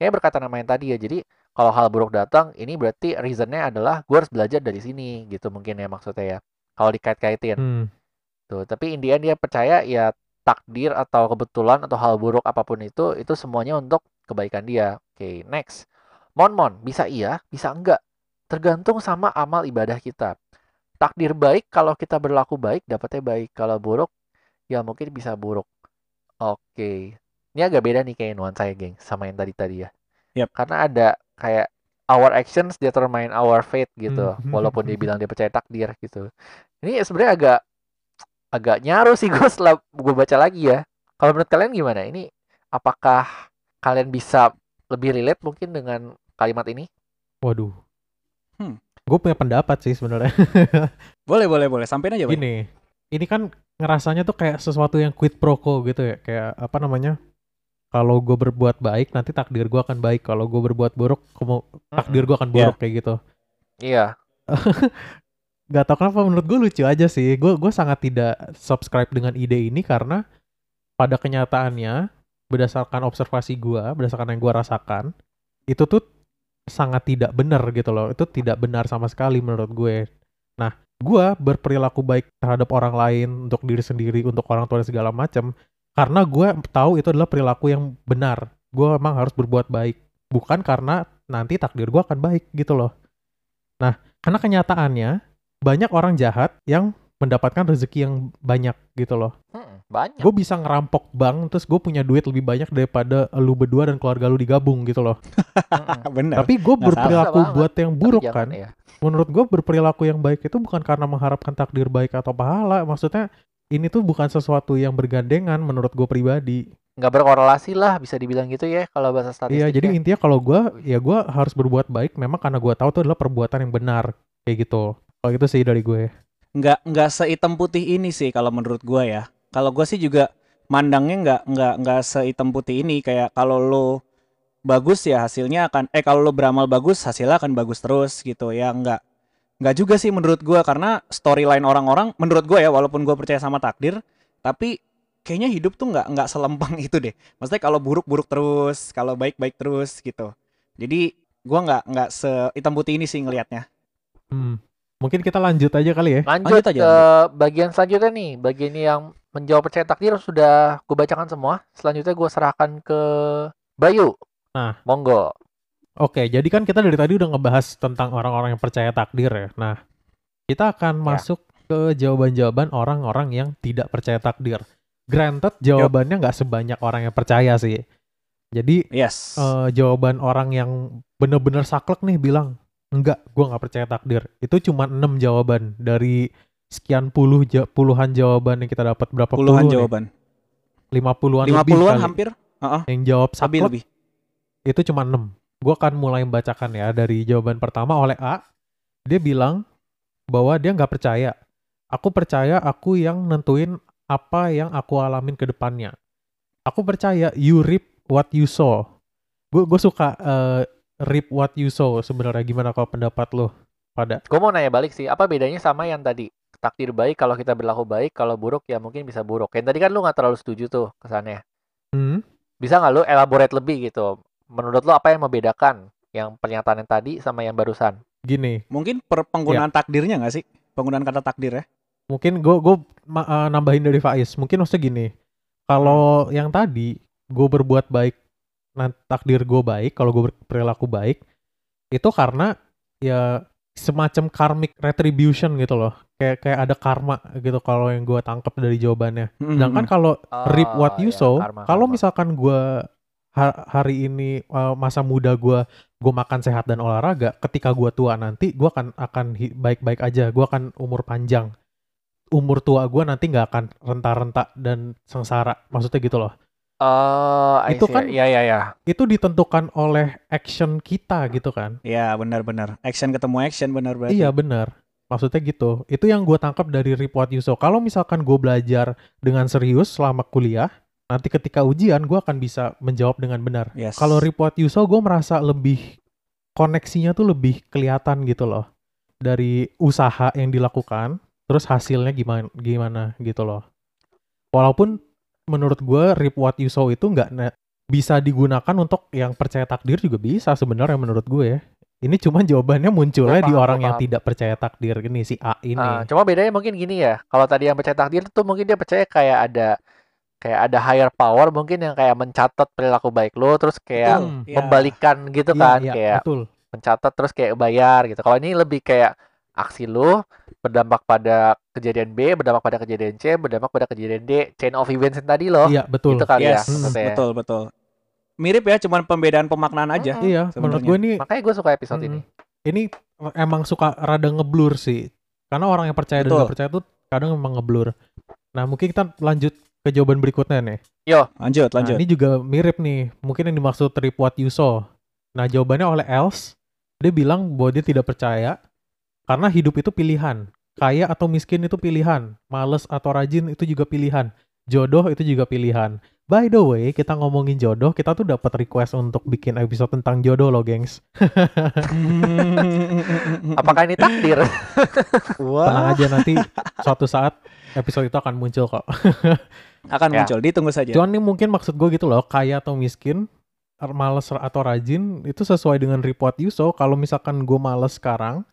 kayak berkaitan sama yang tadi ya. Jadi kalau hal buruk datang, ini berarti reasonnya adalah gue harus belajar dari sini. Gitu mungkin ya maksudnya ya. Kalau dikait-kaitin. Hmm. Tuh, tapi in the end dia percaya ya takdir atau kebetulan atau hal buruk apa pun itu itu semuanya untuk kebaikan dia. Oke, next. Mon Mon, bisa iya, bisa enggak. Tergantung sama amal ibadah kita. Takdir baik kalau kita berlaku baik dapatnya baik. Kalau buruk ya mungkin bisa buruk. Oke. Ini agak beda nih kayak nuansa ya, geng, sama yang tadi-tadi ya. Yap. Karena ada kayak our actions determine our fate gitu. Hmm. Walaupun dia bilang dia percaya takdir gitu. Ini sebenarnya agak agak nyaru sih gue setelah gue baca lagi ya. Kalau menurut kalian gimana? Ini apakah kalian bisa lebih relate mungkin dengan kalimat ini? Waduh. Hmm. Gue punya pendapat sih sebenarnya. Boleh boleh boleh. Sampein aja. Gini, ini kan ngerasanya tuh kayak sesuatu yang quid pro quo gitu ya, kayak apa namanya? Kalau gue berbuat baik, nanti takdir gue akan baik. Kalau gue berbuat buruk, kemu- takdir gue akan buruk kayak gitu. Iya. Gak tau kenapa menurut gue lucu aja sih. Gue gue sangat tidak subscribe dengan ide ini karena pada kenyataannya berdasarkan observasi gue, berdasarkan yang gue rasakan, itu tuh sangat tidak benar gitu loh. Itu tidak benar sama sekali menurut gue. Nah, gue berperilaku baik terhadap orang lain, untuk diri sendiri, untuk orang tua dan segala macam, karena gue tahu itu adalah perilaku yang benar. Gue emang harus berbuat baik. bukan karena nanti takdir gue akan baik gitu loh. Nah, karena kenyataannya banyak orang jahat yang mendapatkan rezeki yang banyak gitu loh. Banyak. Gue bisa ngerampok bank, terus gue punya duit lebih banyak daripada lu berdua dan keluarga lu digabung gitu loh. Bener. Tapi gue berperilaku buat yang buruk jangan, kan. ya. Menurut gue berperilaku yang baik itu bukan karena mengharapkan takdir baik atau pahala. Maksudnya ini tuh bukan sesuatu yang bergandengan menurut gue pribadi. nggak berkorelasi lah bisa dibilang gitu ya kalau bahasa statistik. Iya, jadi intinya kalau gue ya gue harus berbuat baik memang karena gue tahu itu adalah perbuatan yang benar kayak gitu. Kalau gitu sih dari gue. nggak nggak sehitam putih ini sih kalau menurut gua ya. Kalau gua sih juga mandangnya nggak nggak nggak sehitam putih ini kayak kalau lo bagus ya hasilnya akan eh kalau lo beramal bagus hasilnya akan bagus terus gitu ya nggak nggak juga sih menurut gua karena storyline orang-orang menurut gua ya walaupun gua percaya sama takdir tapi kayaknya hidup tuh nggak nggak selempang itu deh. Maksudnya kalau buruk-buruk terus, kalau baik-baik terus gitu. Jadi gua nggak nggak sehitam putih ini sih ngelihatnya. Hmm. Mungkin kita lanjut aja kali ya. Lanjut, Lanjut aja, ke bagian selanjutnya nih. Bagian yang menjawab percaya takdir sudah gue bacakan semua. Selanjutnya gue serahkan ke Bayu. Nah. monggo. Oke, jadi kan kita dari tadi udah ngebahas tentang orang-orang yang percaya takdir ya. Nah, kita akan Ya. masuk ke jawaban-jawaban orang-orang yang tidak percaya takdir. Granted, jawabannya nggak sebanyak orang yang percaya sih. Jadi Yes. eh, jawaban orang yang bener-bener saklek nih bilang enggak, gua nggak percaya takdir. Itu cuma 6 jawaban dari sekian puluh ja- puluhan jawaban yang kita dapat berapa puluhan puluh jawaban. 50-an lima lebih puluhan kali. hampir Heeh, Yang jawab saklek lebih itu cuma 6. Gua akan mulai membacakan ya dari jawaban pertama oleh A. Dia bilang bahwa dia nggak percaya. Aku percaya aku yang nentuin apa yang aku alamin ke depannya. Aku percaya you reap what you sow. Gue gue suka eh, reap what you sow sebenarnya gimana kalau pendapat lo pada Gue mau nanya balik sih, apa bedanya sama yang tadi? Takdir baik kalau kita berlaku baik, kalau buruk ya mungkin bisa buruk. Yang tadi kan lu nggak terlalu setuju tuh kesannya. hmm, Bisa nggak lu elaborate lebih gitu? Menurut lu apa yang membedakan yang pernyataan yang tadi sama yang barusan? gini mungkin per penggunaan takdirnya nggak sih penggunaan kata takdir ya mungkin gue gue nambahin dari Faiz mungkin maksudnya gini kalau yang tadi gue berbuat baik takdir gue baik kalau gue berperilaku baik itu karena ya semacam karmic retribution gitu loh. Kayak kayak ada karma gitu kalau yang gue tangkap dari jawabannya. Sedangkan kalau reap what you ya, sow kalau misalkan gue hari ini uh, masa muda gue gue makan sehat dan olahraga ketika gue tua nanti gue akan akan baik-baik aja. Gue akan umur panjang. Umur tua gue nanti nggak akan renta-renta dan sengsara. Maksudnya gitu loh Oh, I Itu see. kan- Iya, iya, iya. itu ditentukan oleh action kita gitu kan? Ya benar-benar action ketemu action benar berarti. Iya benar. Maksudnya gitu. Itu yang gue tangkap dari report Yuso. Kalau misalkan gue belajar dengan serius selama kuliah nanti ketika ujian gue akan bisa menjawab dengan benar. Yes. Kalau report Yuso gue merasa lebih koneksinya tuh lebih kelihatan gitu loh. Dari usaha yang dilakukan terus hasilnya gimana gimana gitu loh. Walaupun menurut gue reap what you sow itu nggak ne- bisa digunakan untuk yang percaya takdir juga bisa sebenarnya menurut gue ya. Ini cuma jawabannya munculnya di orang yang tidak percaya takdir ini si A ini. Ah, cuma bedanya mungkin gini ya. Kalau tadi yang percaya takdir tuh mungkin dia percaya kayak ada kayak ada higher power mungkin yang kayak mencatat perilaku baik lo terus kayak Hmm. iya. membalikan gitu Iya, kan iya, kayak betul. mencatat terus kayak bayar gitu. Kalau ini lebih kayak aksi lo berdampak pada kejadian B, berdampak pada kejadian C, berdampak pada kejadian D, chain of events yang tadi loh. Iya, betul. Gitu kali ya yes maksudnya. betul betul mirip ya cuman pembedaan pemaknaan aja Mm-mm. Iya, menurut sebenarnya. gue ini Makanya gue suka episode Mm. ini. ini emang suka rada ngeblur sih. Karena orang yang percaya dan Betul. nggak percaya tuh kadang emang ngeblur. Nah, mungkin kita lanjut ke jawaban berikutnya nih. lanjut Nah, lanjut ini juga mirip nih. Mungkin yang dimaksud trip what you saw. Nah, jawabannya oleh Els. Dia bilang bahwa dia tidak percaya karena hidup itu pilihan. Kaya atau miskin itu pilihan. Males atau rajin itu juga pilihan. Jodoh itu juga pilihan. By the way, kita ngomongin jodoh, kita tuh dapat request untuk bikin episode tentang jodoh loh, gengs. Apakah ini takdir? Tenang Wah, aja nanti suatu saat episode itu akan muncul kok. akan Ya. muncul ditunggu saja Cuman nih mungkin maksud gue gitu loh, kaya atau miskin, males atau rajin, itu sesuai dengan report you sow. Kalau misalkan gue males sekarang,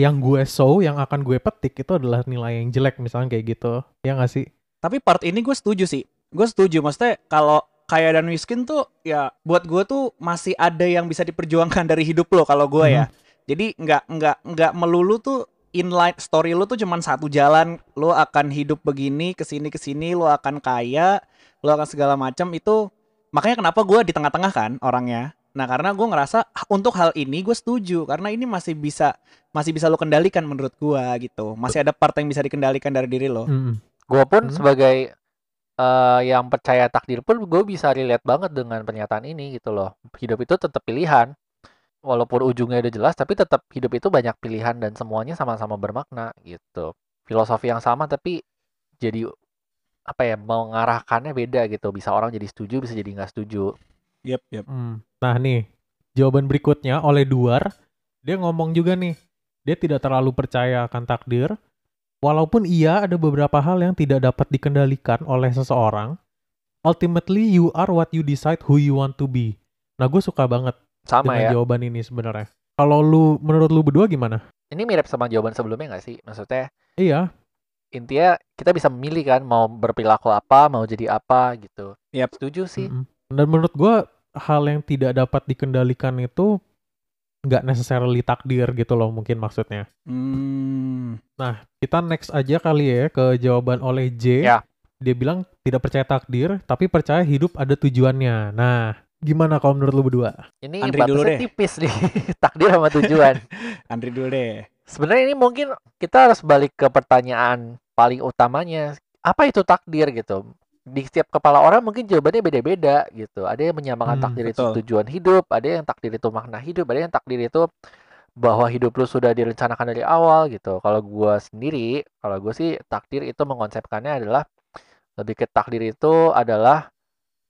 yang gue sow, yang akan gue petik itu adalah nilai yang jelek misalnya kayak gitu. Ya nggak sih? tapi part ini gue setuju sih gue setuju maksudnya kalau kaya dan miskin tuh ya buat gue tuh masih ada yang bisa diperjuangkan dari hidup lo kalau gue ya. Jadi nggak nggak nggak melulu tuh inline story lo tuh cuman satu jalan. Lo akan hidup begini ke sini ke sini, lo akan kaya, lo akan segala macam itu. Makanya kenapa gue di tengah-tengah kan orangnya. Nah karena gue ngerasa "Ah, untuk hal ini gue setuju karena ini masih bisa masih bisa lo kendalikan menurut gue gitu. Masih ada part yang bisa dikendalikan dari diri lo. Mm-mm. Gue pun Hmm. sebagai eh, yang percaya takdir pun gue bisa relate banget dengan pernyataan ini gitu loh. Hidup itu tetap pilihan. Walaupun ujungnya udah jelas, tapi tetap hidup itu banyak pilihan dan semuanya sama-sama bermakna gitu. Filosofi yang sama tapi jadi apa ya mengarahkannya beda gitu. Bisa orang jadi setuju, bisa jadi nggak setuju. Yep, yep. Hmm. Nah nih, jawaban berikutnya oleh Duar, dia ngomong juga nih, dia tidak terlalu percaya akan takdir, walaupun iya ada beberapa hal yang tidak dapat dikendalikan oleh seseorang, ultimately you are what you decide who you want to be. Nah gue suka banget Sama dengan ya. jawaban ini sebenarnya. Kalau lu, menurut lu berdua gimana? Ini mirip sama jawaban sebelumnya nggak sih? Maksudnya Iya, intinya kita bisa memilih kan mau berperilaku apa, mau jadi apa gitu. Yap. Setuju sih. mm-mm. Dan menurut gua hal yang tidak dapat dikendalikan itu nggak necessarily takdir gitu loh mungkin maksudnya. Hmm. Nah, kita next aja kali ya ke jawaban oleh J. Ya. Dia bilang tidak percaya takdir, tapi percaya hidup ada tujuannya. Nah, gimana kalau menurut lu berdua? Ini Andri dulu deh. tipis nih, takdir sama tujuan. Andri dulu deh. Sebenarnya ini mungkin kita harus balik ke pertanyaan paling utamanya. Apa itu takdir gitu? Di setiap kepala orang mungkin jawabannya beda-beda gitu. Ada yang menyamakan Hmm, takdir itu betul. tujuan hidup, ada yang takdir itu makna hidup, ada yang takdir itu bahwa hidup lu sudah direncanakan dari awal gitu. Kalau gua sendiri, kalau gue sih takdir itu mengkonsepkannya adalah lebih ke takdir itu adalah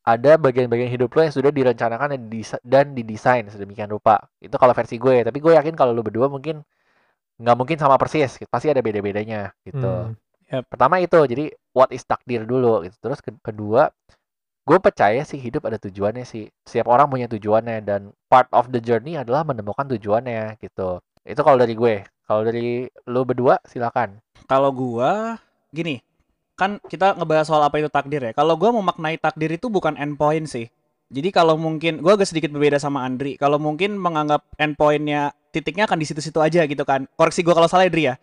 ada bagian-bagian hidup lo yang sudah direncanakan dan, didesa- dan didesain sedemikian rupa. Itu kalau versi gue, tapi gue yakin kalau lu berdua mungkin nggak mungkin sama persis, gitu. pasti ada beda-bedanya gitu. Hmm, Pertama itu, jadi what is takdir dulu gitu. Terus ke- kedua, gue percaya sih hidup ada tujuannya sih. Setiap orang punya tujuannya dan part of the journey adalah menemukan tujuannya gitu. Itu kalau dari gue. Kalau dari lu berdua silakan. Kalau gua gini, kan kita ngebahas soal apa itu takdir ya. Kalau gua memaknai takdir itu bukan endpoint sih. Jadi kalau mungkin gua agak sedikit berbeda sama Andri. Kalau mungkin menganggap endpointnya titiknya akan di situ-situ aja gitu kan. Koreksi gua kalau salah Andri ya.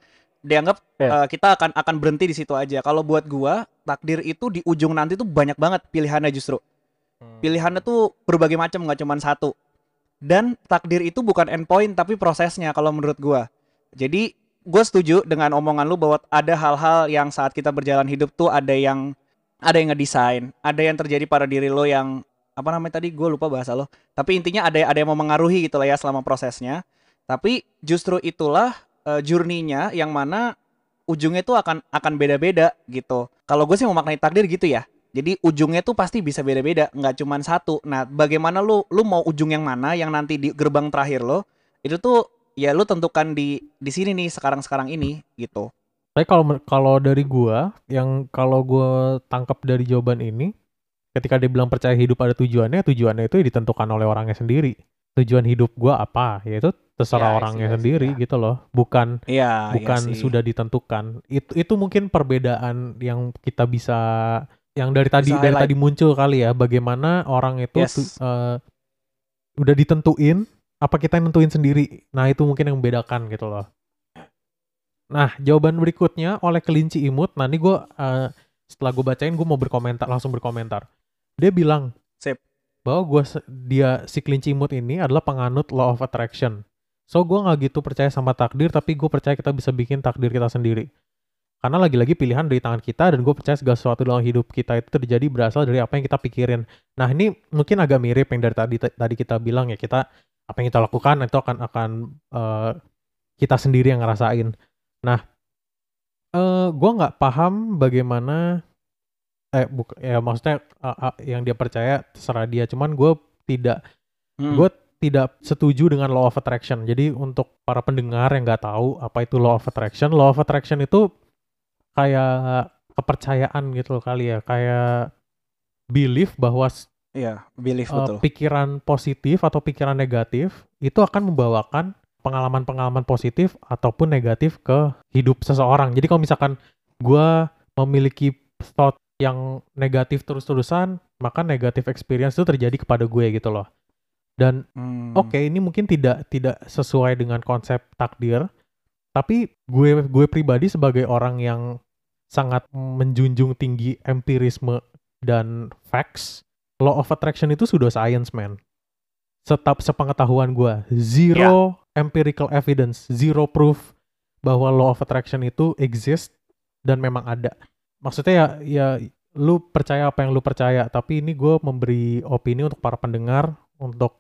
Dianggap Ya. eh, kita akan akan berhenti di situ aja. Kalau buat gua takdir itu di ujung nanti tuh banyak banget pilihannya justru. Pilihannya tuh berbagai macam nggak cuma satu. Dan takdir itu bukan endpoint tapi prosesnya kalau menurut gua. Jadi gue setuju dengan omongan lu bahwa ada hal-hal yang saat kita berjalan hidup tuh ada yang ada yang ngedesain, ada yang terjadi pada diri lo yang apa namanya tadi gue lupa bahasa lo. Tapi intinya ada ada yang mau mengaruhi gitu lah ya selama prosesnya. Tapi justru itulah eh, journey-nya yang mana ujungnya tuh akan akan beda-beda gitu. Kalau gue sih memaknai takdir gitu ya. Jadi ujungnya tuh pasti bisa beda-beda, nggak cuma satu. Nah, bagaimana lu lu mau ujung yang mana yang nanti di gerbang terakhir lo itu tuh ya lu tentukan di di sini nih sekarang-sekarang ini gitu. Tapi kalau kalau dari gua, yang kalau gua tangkap dari jawaban ini, ketika dia bilang percaya hidup ada tujuannya, tujuannya itu ditentukan oleh orangnya sendiri. Tujuan hidup gua apa? Yaitu Ya, terserah see, orangnya sendiri ya. gitu loh. Bukan Iya, bukan sih. sudah ditentukan. Itu itu mungkin perbedaan yang kita bisa yang dari tadi Bisa dari highlight. tadi muncul kali ya, bagaimana orang itu Yes. tu- eh, udah ditentuin apa kita yang nentuin sendiri. Nah, itu mungkin yang membedakan gitu loh. Nah, jawaban berikutnya oleh kelinci imut. Nah, ini gue setelah gue bacain gue mau berkomentar langsung berkomentar. Dia bilang Sip. Bahwa gua se- dia si kelinci imut ini adalah penganut law of attraction. So gue nggak gitu percaya sama takdir, tapi gue percaya kita bisa bikin takdir kita sendiri. Karena lagi-lagi pilihan dari tangan kita dan gue percaya segala sesuatu dalam hidup kita itu terjadi berasal dari apa yang kita pikirin. Nah ini mungkin agak mirip yang dari tadi tadi kita bilang ya kita apa yang kita lakukan itu akan akan eh, kita sendiri yang ngerasain. Nah, eh gue nggak paham bagaimana eh buk, ya maksudnya eh, eh, yang dia percaya terserah dia. Cuman gue tidak Hmm. gue tidak setuju dengan law of attraction. Jadi untuk para pendengar yang nggak tahu apa itu law of attraction, law of attraction itu kayak kepercayaan gitu kali ya, kayak belief bahwa Iya, belief eh, betul. pikiran positif atau pikiran negatif itu akan membawakan pengalaman-pengalaman positif ataupun negatif ke hidup seseorang. Jadi kalau misalkan gue memiliki thought yang negatif terus-terusan, maka negatif experience itu terjadi kepada gue gitu loh. Dan Hmm. oke ini mungkin tidak tidak sesuai dengan konsep takdir, tapi gue gue pribadi sebagai orang yang sangat menjunjung tinggi empirisme dan facts, law of attraction itu sudah science man. Setap sepengetahuan gue, zero empirical evidence, zero proof bahwa law of attraction itu exist dan memang ada. Maksudnya ya ya lu percaya apa yang lu percaya, tapi ini gue memberi opini untuk para pendengar untuk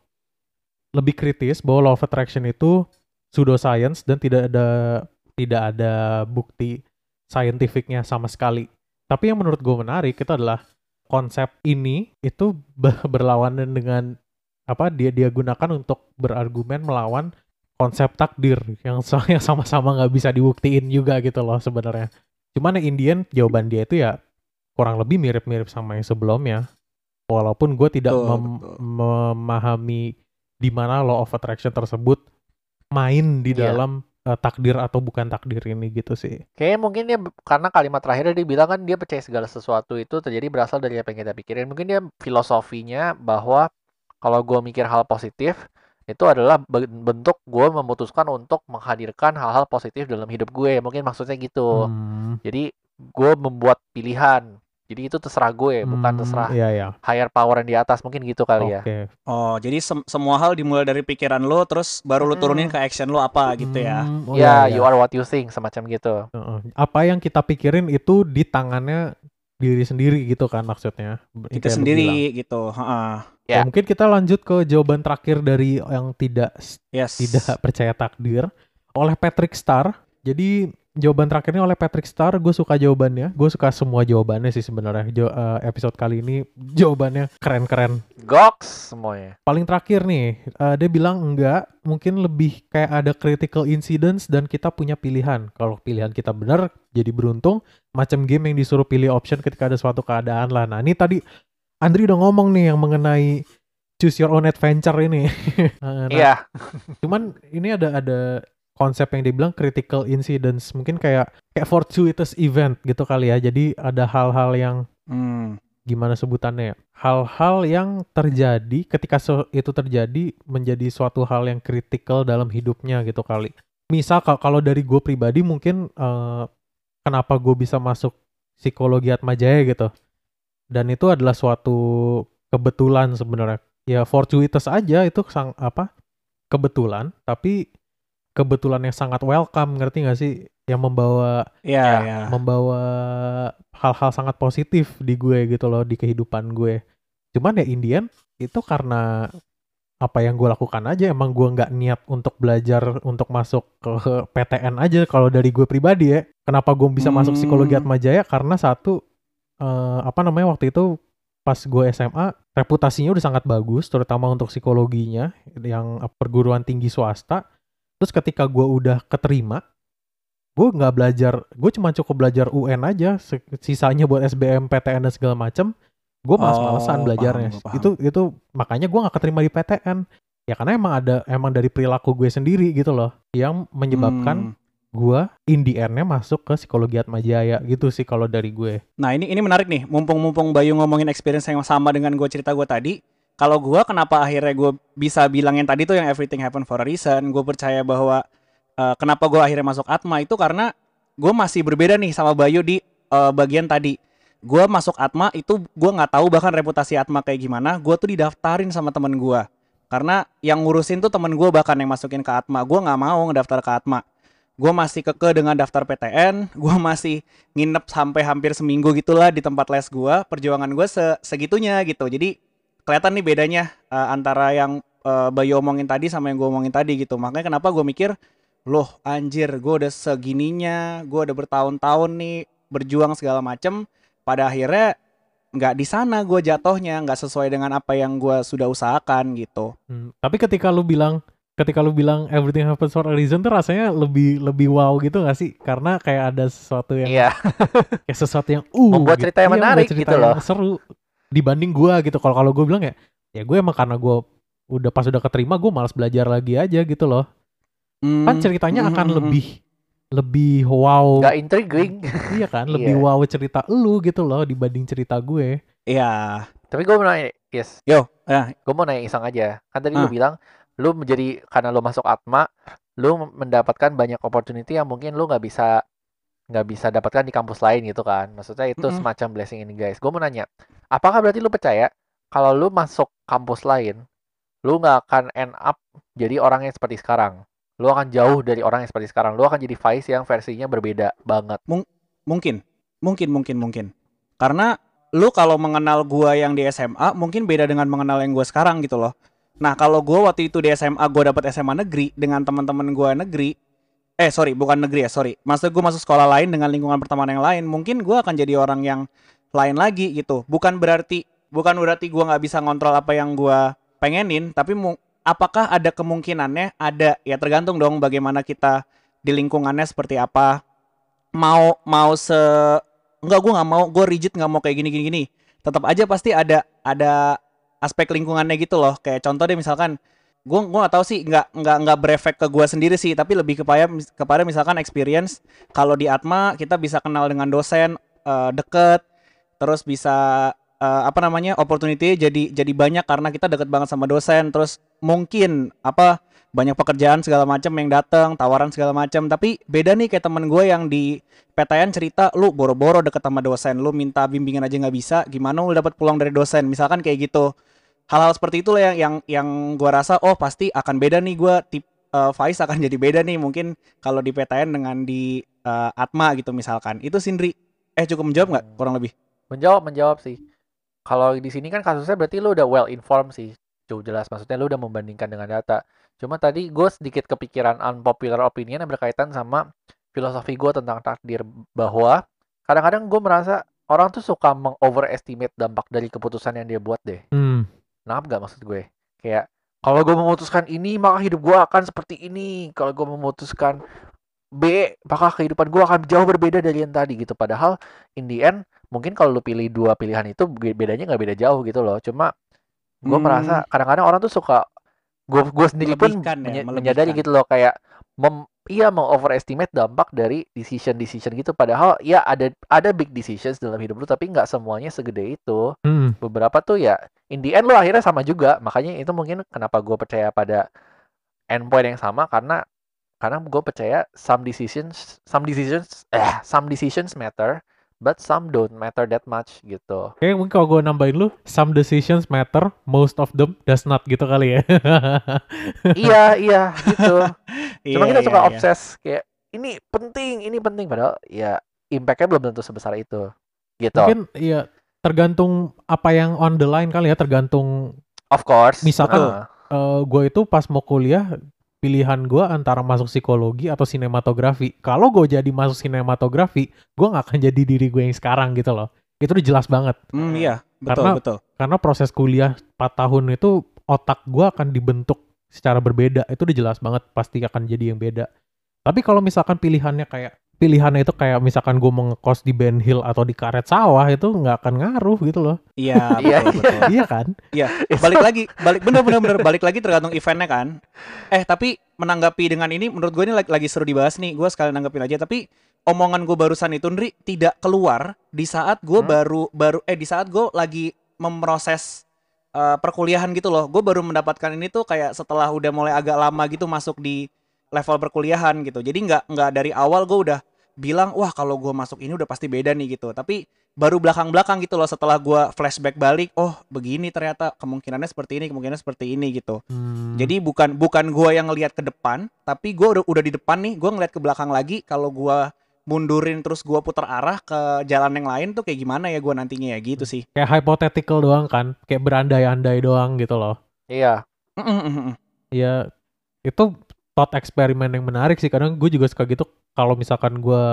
lebih kritis bahwa law of attraction itu pseudoscience dan tidak ada tidak ada bukti scientificnya sama sekali. Tapi yang menurut gue menarik itu adalah konsep ini itu ber- berlawanan dengan apa dia dia gunakan untuk berargumen melawan konsep takdir yang sama-sama nggak bisa dibuktiin juga gitu loh sebenarnya. Cuman yang Indian jawaban dia itu ya kurang lebih mirip-mirip sama yang sebelumnya. Walaupun gue tidak Betul, mem- betul. memahami di mana law of attraction tersebut main di Iya. dalam eh, takdir atau bukan takdir ini gitu sih. Kayaknya mungkin dia karena kalimat terakhirnya dia bilang kan dia percaya segala sesuatu itu terjadi berasal dari apa yang kita pikirin. Mungkin dia filosofinya bahwa kalau gue mikir hal positif itu adalah be- bentuk gue memutuskan untuk menghadirkan hal-hal positif dalam hidup gue. Mungkin maksudnya gitu. Hmm, Jadi gue membuat pilihan. Jadi itu terserah gue, bukan hmm, terserah Iya ya. higher power yang di atas. Mungkin gitu kali ya. Oke. Oh, jadi sem- semua hal dimulai dari pikiran lo, terus baru lo turunin Mm. ke action lo apa gitu ya. Hmm, oh ya, iya, you iya. are what you think, semacam gitu. Heeh. Apa yang kita pikirin itu di tangannya diri sendiri gitu kan maksudnya. Kita sendiri gitu. Heeh. Ya. Oh, mungkin kita lanjut ke jawaban terakhir dari yang tidak Yes. tidak percaya takdir oleh Patrick Star. Jadi jawaban terakhirnya oleh Patrick Star, gue suka jawabannya. Gue suka semua jawabannya sih sebenarnya. Jo- eh, episode kali ini jawabannya keren-keren. Goks semuanya. Paling terakhir nih, eh, dia bilang enggak, mungkin lebih kayak ada critical incidents dan kita punya pilihan. Kalau pilihan kita benar, jadi beruntung. Macam game yang disuruh pilih option ketika ada suatu keadaan lah. Nah ini tadi Andri udah ngomong nih yang mengenai choose your own adventure ini. Nah, Iya. cuman ini ada ada konsep yang dibilang critical incidents mungkin kayak kayak fortuitous event gitu kali ya jadi ada hal-hal yang Hmm. gimana sebutannya ya hal-hal yang terjadi ketika se- itu terjadi menjadi suatu hal yang kritikal dalam hidupnya gitu kali misal ka- kalau dari gue pribadi mungkin eh, kenapa gue bisa masuk psikologi Atma Jaya gitu dan itu adalah suatu kebetulan sebenarnya ya fortuitous aja itu sang apa kebetulan tapi kebetulan yang sangat welcome ngerti gak sih yang membawa Iya, Ya, ya. membawa hal-hal sangat positif di gue gitu loh di kehidupan gue. Cuman ya Indian itu karena apa yang gue lakukan aja emang gue nggak niat untuk belajar untuk masuk ke PTN aja kalau dari gue pribadi ya. Kenapa gue bisa masuk psikologi Hmm. Atma Jaya karena satu eh, apa namanya waktu itu pas gue SMA reputasinya udah sangat bagus terutama untuk psikologinya yang perguruan tinggi swasta. Terus ketika gue udah keterima gue nggak belajar gue cuma cukup belajar UN aja sisanya buat SBM PTN dan segala macem gue malas-malesan Oh, belajarnya paham, paham. itu itu makanya gue nggak keterima di PTN ya karena emang ada emang dari perilaku gue sendiri gitu loh yang menyebabkan Hmm. Gue in the end-nya masuk ke psikologi Atma Jaya gitu sih kalau dari gue Nah ini ini menarik nih, mumpung-mumpung Bayu ngomongin experience yang sama dengan gue cerita gue tadi. Kalau gue kenapa akhirnya gue bisa bilang yang tadi tuh yang everything happen for a reason. Gue percaya bahwa eh, kenapa gue akhirnya masuk Atma itu karena gue masih berbeda nih sama Bayu di eh, bagian tadi. Gue masuk Atma itu gue nggak tahu bahkan reputasi Atma kayak gimana. Gue tuh didaftarin sama temen gue. Karena yang ngurusin tuh temen gue bahkan yang masukin ke Atma. Gue nggak mau ngedaftar ke Atma. Gue masih keke dengan daftar PTN. Gue masih nginep sampai hampir seminggu gitulah di tempat les gua perjuangan gue se segitunya gitu. Jadi kelihatan nih bedanya eh, antara yang eh, Bayu omongin tadi sama yang gue omongin tadi gitu. Makanya kenapa gue mikir loh anjir gue udah segininya gue udah bertahun-tahun nih berjuang segala macem. Pada akhirnya nggak di sana gue jatuhnya nggak sesuai dengan apa yang gue sudah usahakan gitu. Hmm, tapi ketika lu bilang ketika lu bilang everything happens for a reason tuh rasanya lebih lebih wow gitu gak sih karena kayak ada sesuatu yang Iya. kayak sesuatu yang uh Membuat cerita yang Iya, membuat menarik cerita gitu yang loh. seru dibanding gua gitu kalau kalau gue bilang ya ya gue emang karena gue udah pas udah keterima gue malas belajar lagi aja gitu loh kan Hmm, ceritanya hmm, akan hmm, hmm. lebih lebih wow Nggak intriguing. iya kan lebih Iya. wow cerita lu gitu loh dibanding cerita gue Iya. Tapi gue mau nanya, yes. Yo, ya. Gue mau nanya iseng aja. Kan tadi lu Ah. bilang, lu menjadi, karena lu masuk Atma, lu mendapatkan banyak opportunity yang mungkin lu nggak bisa nggak bisa dapatkan di kampus lain gitu kan. Maksudnya itu Mm-mm. semacam blessing ini guys. Gue mau nanya, apakah berarti lu percaya kalau lu masuk kampus lain, lu nggak akan end up jadi orang yang seperti sekarang? Lu akan jauh dari orang yang seperti sekarang. Lu akan jadi Vice yang versinya berbeda banget. Mungkin. Mungkin, mungkin, mungkin. Karena lu kalau mengenal gua yang di SMA mungkin beda dengan mengenal yang gua sekarang gitu loh. Nah, kalau gua waktu itu di SMA gua dapat SMA negeri dengan teman-teman gua negeri eh sorry bukan negeri ya sorry. Maksud gue masuk sekolah lain dengan lingkungan pertemanan yang lain mungkin gua akan jadi orang yang lain lagi gitu. Bukan berarti bukan berarti gua nggak bisa ngontrol apa yang gua pengenin tapi apakah ada kemungkinannya? Ada. Ya tergantung dong bagaimana kita di lingkungannya seperti apa. Mau mau se enggak gue nggak mau gue rigid nggak mau kayak gini gini gini. Tetap aja pasti ada ada aspek lingkungannya gitu loh. Kayak contoh deh misalkan gue gue nggak tahu sih nggak nggak nggak berefek ke gue sendiri sih tapi lebih kepada kepada misalkan experience kalau di Atma kita bisa kenal dengan dosen eh, deket terus bisa eh, apa namanya opportunity jadi jadi banyak karena kita deket banget sama dosen terus mungkin apa banyak pekerjaan segala macam yang datang tawaran segala macam tapi beda nih kayak temen gue yang di PTN cerita lu boro-boro deket sama dosen lu minta bimbingan aja nggak bisa gimana lu dapat pulang dari dosen misalkan kayak gitu hal-hal seperti itu yang yang yang gue rasa oh pasti akan beda nih gue tip eh, Faiz akan jadi beda nih mungkin kalau di PTN dengan di eh, Atma gitu misalkan itu Sindri eh cukup menjawab nggak kurang lebih Menjawab, menjawab sih. Kalau di sini kan kasusnya berarti lu udah well informed sih. Jauh jelas. Maksudnya lu udah membandingkan dengan data. Cuma tadi gue sedikit kepikiran unpopular opinion yang berkaitan sama filosofi gue tentang takdir. Bahwa kadang-kadang gue merasa orang tuh suka meng-overestimate dampak dari keputusan yang dia buat deh. hmm. Nangkap gak maksud gue? Kayak, kalau gue memutuskan ini, maka hidup gue akan seperti ini. Kalau gue memutuskan B, maka kehidupan gue akan jauh berbeda dari yang tadi gitu. Padahal, in the end, mungkin kalau lu pilih dua pilihan itu, be- bedanya nggak beda jauh gitu loh. Cuma, gue Hmm. merasa kadang-kadang orang tuh suka, gue gue sendiri pun ya, menye- melebihkan. menyadari gitu loh. Kayak, mem, iya meng-overestimate dampak dari decision-decision gitu. Padahal, ya ada ada big decisions dalam hidup lu, tapi nggak semuanya segede itu Hmm. beberapa tuh ya in the end lo akhirnya sama juga makanya itu mungkin kenapa gue percaya pada endpoint yang sama karena karena gue percaya some decisions some decisions eh some decisions matter but some don't matter that much gitu Oke, mungkin kalau gue nambahin lu, some decisions matter, most of them does not gitu kali ya. iya iya gitu cuma Iya, kita iya, suka iya. obses kayak ini penting ini penting padahal ya impactnya belum tentu sebesar itu gitu mungkin ya tergantung apa yang on the line kali ya, tergantung of course Misalkan- Heeh. gue itu pas mau kuliah pilihan gue antara masuk psikologi atau sinematografi. Kalau gue jadi masuk sinematografi, gue nggak akan jadi diri gue yang sekarang gitu loh. Itu udah jelas banget. Hmm, iya betul Karena- betul Karena proses kuliah 4 tahun itu otak gue akan dibentuk secara berbeda. Itu udah jelas banget pasti akan jadi yang beda. Tapi kalau misalkan pilihannya kayak pilihannya itu kayak misalkan gue mau ngekos di Ben Hill atau di karet sawah itu nggak akan ngaruh gitu loh. iya Iya, betul betul iya kan? balik lagi balik bener bener bener balik lagi tergantung eventnya kan eh tapi menanggapi dengan ini menurut gue ini lagi, lagi seru dibahas nih gue sekalian nanggepin aja tapi omongan gue barusan itu Nri tidak keluar di saat gue Hmm? baru baru eh di saat gue lagi memproses eh, perkuliahan gitu loh gue baru mendapatkan ini tuh kayak setelah udah mulai agak lama gitu masuk di level perkuliahan gitu. Jadi nggak nggak dari awal gue udah bilang wah kalau gue masuk ini udah pasti beda nih gitu. Tapi baru belakang-belakang gitu loh setelah gua flashback balik oh begini ternyata kemungkinannya seperti ini kemungkinannya seperti ini gitu. Hmm. jadi bukan bukan gua yang ngelihat ke depan tapi gua udah udah di depan nih gua ngeliat ke belakang lagi kalau gua mundurin terus gua putar arah ke jalan yang lain tuh kayak gimana ya gua nantinya ya gitu sih. Kayak hypothetical doang kan, kayak berandai-andai doang gitu loh. iya. Ya itu thought eksperimen yang menarik sih. Kadang gue juga suka gitu kalau misalkan gue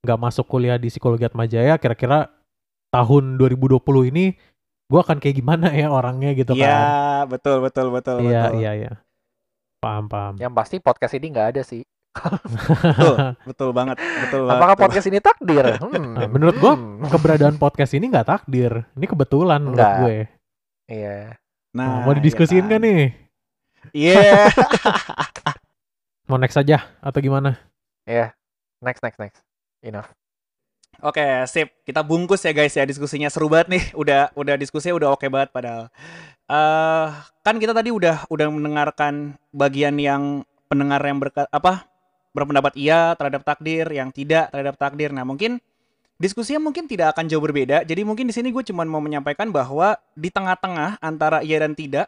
nggak masuk kuliah di psikologi Atma Jaya, kira-kira tahun 2020 ini gue akan kayak gimana ya orangnya gitu Iya kan. betul betul betul Iya betul iya iya. Paham paham. yang pasti podcast ini nggak ada sih betul betul banget betul banget apakah betul. podcast ini takdir Hmm. Nah, menurut gua, Hmm. Keberadaan podcast ini nggak takdir. Ini kebetulan menurut gue. iya Nah, mau didiskusiin iya kan nih? Iya Mau next aja atau gimana? Iya. Next, next, next. Enough. Oke, sip. Kita bungkus ya guys ya diskusinya seru banget nih. Udah udah diskusinya udah oke banget padahal. Eh kan kita tadi udah udah mendengarkan bagian yang pendengar yang berka, apa berpendapat iya terhadap takdir, yang tidak terhadap takdir. Nah, mungkin diskusinya mungkin tidak akan jauh berbeda. Jadi mungkin di sini gue cuma mau menyampaikan bahwa di tengah-tengah antara iya dan tidak,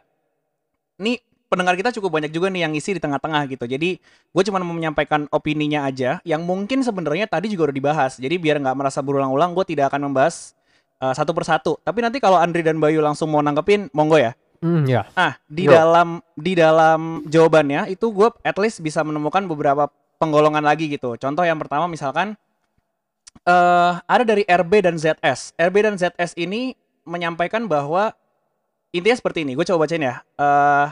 nih pendengar kita cukup banyak juga nih yang isi di tengah-tengah gitu. Jadi gue cuma mau menyampaikan opininya aja, yang mungkin sebenarnya tadi juga udah dibahas. Jadi biar nggak merasa berulang-ulang, gue tidak akan membahas uh, satu persatu. Tapi nanti kalau Andri dan Bayu langsung mau nanggepin, monggo ya. Hmm, ya. Ah, di Yo. dalam di dalam jawabannya itu gue at least bisa menemukan beberapa penggolongan lagi gitu. Contoh yang pertama misalkan eh ada dari RB dan ZS. RB dan ZS ini menyampaikan bahwa intinya seperti ini. Gue coba bacain ya. Eh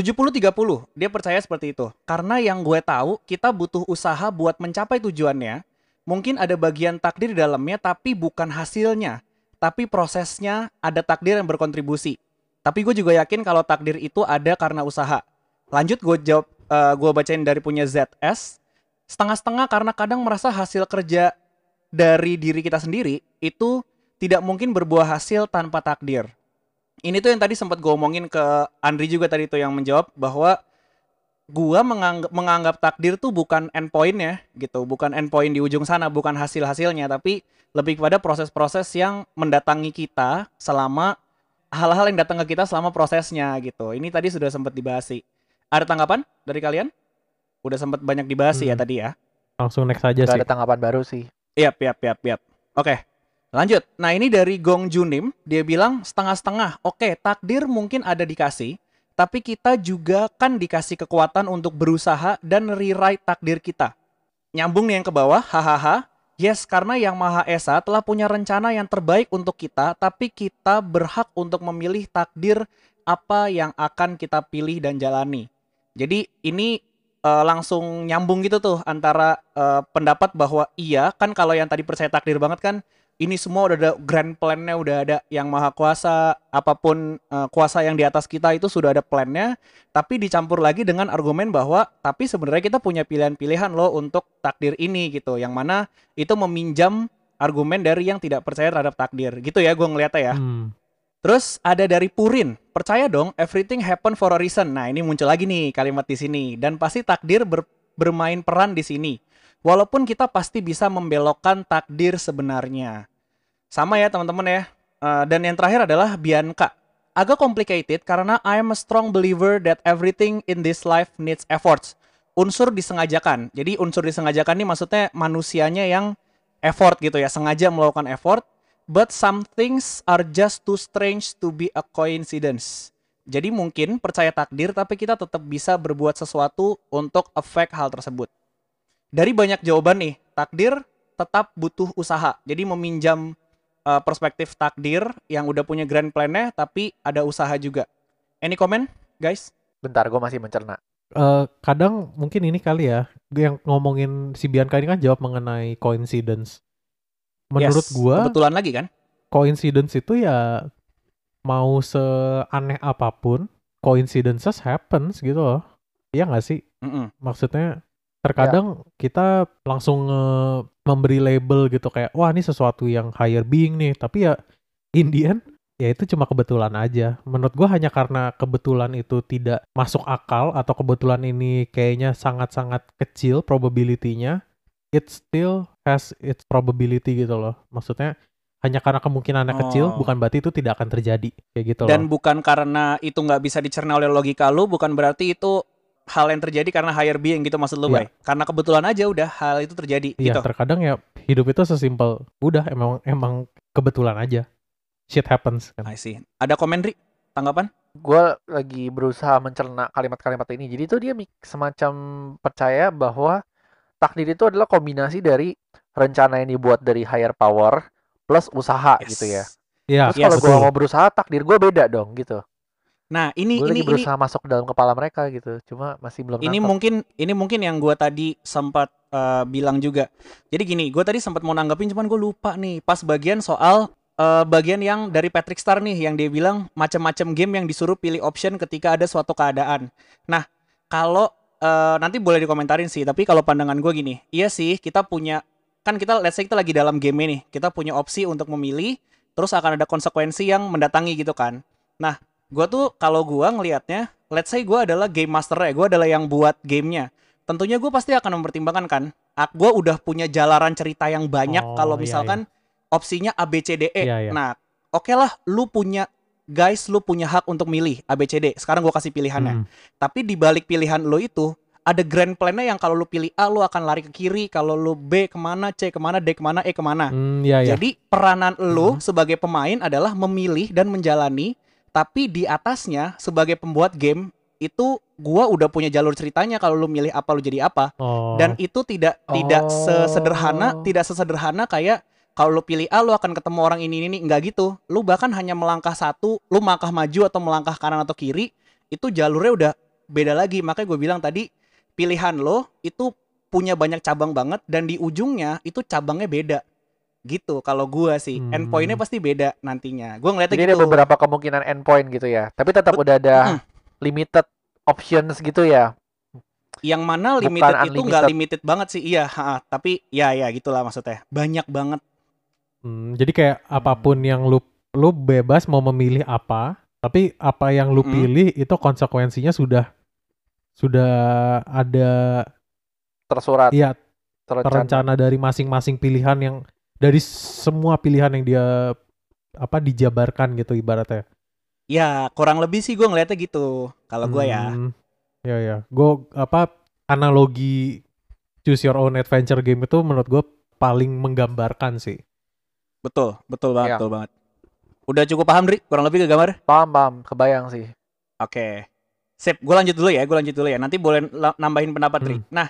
70-30, dia percaya seperti itu. Karena yang gue tahu, kita butuh usaha buat mencapai tujuannya. Mungkin ada bagian takdir di dalamnya, tapi bukan hasilnya. Tapi prosesnya ada takdir yang berkontribusi. Tapi gue juga yakin kalau takdir itu ada karena usaha. Lanjut gue jawab, eh, gue bacain dari punya ZS. Setengah-setengah karena kadang merasa hasil kerja dari diri kita sendiri itu tidak mungkin berbuah hasil tanpa takdir. Ini tuh yang tadi sempat gue omongin ke Andri juga tadi tuh yang menjawab bahwa gua menganggap, menganggap takdir tuh bukan endpoint ya gitu, bukan endpoint di ujung sana, bukan hasil-hasilnya, tapi lebih kepada proses-proses yang mendatangi kita selama hal-hal yang datang ke kita selama prosesnya gitu. Ini tadi sudah sempat dibahas sih. Ada tanggapan dari kalian? Udah sempat banyak dibahas sih ya Hmm. tadi ya. Langsung next aja Gak sih. ada tanggapan baru sih. Yap, yap, yap, yap. Oke, lanjut. Nah ini dari Gong Junim, dia bilang setengah-setengah. Oke, takdir mungkin ada dikasih, tapi kita juga kan dikasih kekuatan untuk berusaha dan rewrite takdir kita. Nyambung nih yang ke bawah, hahaha. Yes, karena Yang Maha Esa telah punya rencana yang terbaik untuk kita, tapi kita berhak untuk memilih takdir apa yang akan kita pilih dan jalani. Jadi ini eh, langsung nyambung gitu tuh antara eh, pendapat bahwa iya kan kalau yang tadi percaya takdir banget kan ini semua udah ada grand plan-nya udah ada yang maha kuasa apa pun eh, kuasa yang di atas kita itu sudah ada plan-nya tapi dicampur lagi dengan argumen bahwa tapi sebenarnya kita punya pilihan-pilihan loh untuk takdir ini gitu yang mana itu meminjam argumen dari yang tidak percaya terhadap takdir gitu ya gue ngeliatnya ya Hmm. Terus ada dari Purin, percaya dong everything happen for a reason. Nah ini muncul lagi nih kalimat di sini dan pasti takdir ber- bermain peran di sini. Walaupun kita pasti bisa membelokkan takdir sebenarnya. Sama ya teman-teman ya. Eh, dan yang terakhir adalah Bianca. Agak complicated karena I am a strong believer that everything in this life needs efforts. Unsur disengajakan. Jadi unsur disengajakan ini maksudnya manusianya yang effort gitu ya, sengaja melakukan effort But some things are just too strange to be a coincidence. Jadi mungkin percaya takdir tapi kita tetap bisa berbuat sesuatu untuk efek hal tersebut. Dari banyak jawaban nih, takdir tetap butuh usaha. Jadi meminjam uh, perspektif takdir yang udah punya grand plan-nya tapi ada usaha juga. Any comment, guys? Bentar, gue masih mencerna. Eh, kadang mungkin ini kali ya yang ngomongin si Bianca ini kan jawab mengenai coincidence. Menurut Yes, gua kebetulan lagi kan? coincidence itu ya mau seaneh apa pun coincidences happens gitu loh. Iya nggak sih? Mm-mm. Maksudnya terkadang kita langsung eh, memberi label gitu kayak wah ini sesuatu yang higher being nih, tapi ya in the end ya itu cuma kebetulan aja. Menurut gua hanya karena kebetulan itu tidak masuk akal atau kebetulan ini kayaknya sangat-sangat kecil probability-nya, it still has its probability gitu loh. Maksudnya hanya karena kemungkinannya kecil Oh. bukan berarti itu tidak akan terjadi kayak gitu Dan loh. bukan karena itu nggak bisa dicerna oleh logika lu, bukan berarti itu hal yang terjadi karena higher being gitu maksud lu, Iya. Bay? Karena kebetulan aja udah hal itu terjadi Iya, gitu. terkadang ya hidup itu sesimpel udah emang emang kebetulan aja. Shit happens kan. I see. Ada komen, Ri? Tanggapan? Gue lagi berusaha mencerna kalimat-kalimat ini. Jadi tuh dia semacam percaya bahwa takdir itu adalah kombinasi dari rencana yang dibuat dari higher power plus usaha gitu ya. Iya, Terus Yes, kalau gue mau berusaha, takdir gue beda dong gitu. Nah, ini Gue ini lagi ini berusaha masuk ke dalam kepala mereka gitu. Cuma masih belum ini mungkin ini mungkin yang gua tadi sempat eh, bilang juga. Jadi gini, gua tadi sempat mau nanggepin cuman gue lupa nih pas bagian soal eh, bagian yang dari Patrick Star nih yang dia bilang macam-macam game yang disuruh pilih option ketika ada suatu keadaan. Nah, kalau eh, nanti boleh dikomentarin sih, tapi kalau pandangan gue gini, iya sih kita punya kan kita let's say kita lagi dalam game ini, kita punya opsi untuk memilih, terus akan ada konsekuensi yang mendatangi gitu kan. Nah, gue tuh kalau gue ngelihatnya, let's say gue adalah game master ya, gue adalah yang buat gamenya. Tentunya gue pasti akan mempertimbangkan kan, gue udah punya jalaran cerita yang banyak Oh, kalau iya, misalkan opsinya A B C D E. Iya, iya. Nah, oke lah, lu punya guys, lu punya hak untuk milih A B C D. Sekarang gue kasih pilihannya. Hmm. Tapi di balik pilihan lo itu ada grand plan-nya yang kalau lu pilih A lu akan lari ke kiri, kalau lu B ke mana, C ke mana, D ke mana, E ke mana. Hmm, ya ya. Jadi peranan lu Mhm. sebagai pemain adalah memilih dan menjalani, tapi di atasnya sebagai pembuat game itu gua udah punya jalur ceritanya kalau lu milih apa lu jadi apa. Oh. Dan itu tidak tidak Oh. sesederhana, tidak sesederhana kayak kalau lu pilih A lu akan ketemu orang ini ini enggak gitu. Lu bahkan hanya melangkah satu, lu melangkah maju atau melangkah kanan atau kiri, itu jalurnya udah beda lagi. Makanya gue bilang tadi pilihan lo itu punya banyak cabang banget dan di ujungnya itu cabangnya beda. Gitu kalau gua sih. Hmm. Endpointnya pasti beda nantinya. Gue ngeliatnya Jadi gitu. ada beberapa kemungkinan endpoint gitu ya. Tapi tetap Bet- udah ada Mm. limited options gitu ya. Yang mana Bukan limited itu nggak limited banget sih. Iya, ha, tapi ya ya gitulah maksudnya. Banyak banget. Hmm, jadi kayak apa pun yang lu lu bebas mau memilih apa, tapi apa yang lu Hmm. pilih itu konsekuensinya sudah sudah ada Tersurat, ya terencana. terencana dari masing-masing pilihan yang dari semua pilihan yang dia apa dijabarkan gitu ibaratnya. Ya kurang lebih sih gue ngeliatnya gitu. Kalau gue ya. Hmm, Ya ya. Gue apa analogi choose your own adventure game itu menurut gue paling menggambarkan sih. Betul, betul banget, Iya. betul banget. Udah cukup paham, Dri? Kurang lebih ke gambar? Paham, paham. Kebayang sih. Oke. Sip, gue lanjut dulu ya, gue lanjut dulu ya. Nanti boleh nambahin pendapat, Dri. Hmm. Nah,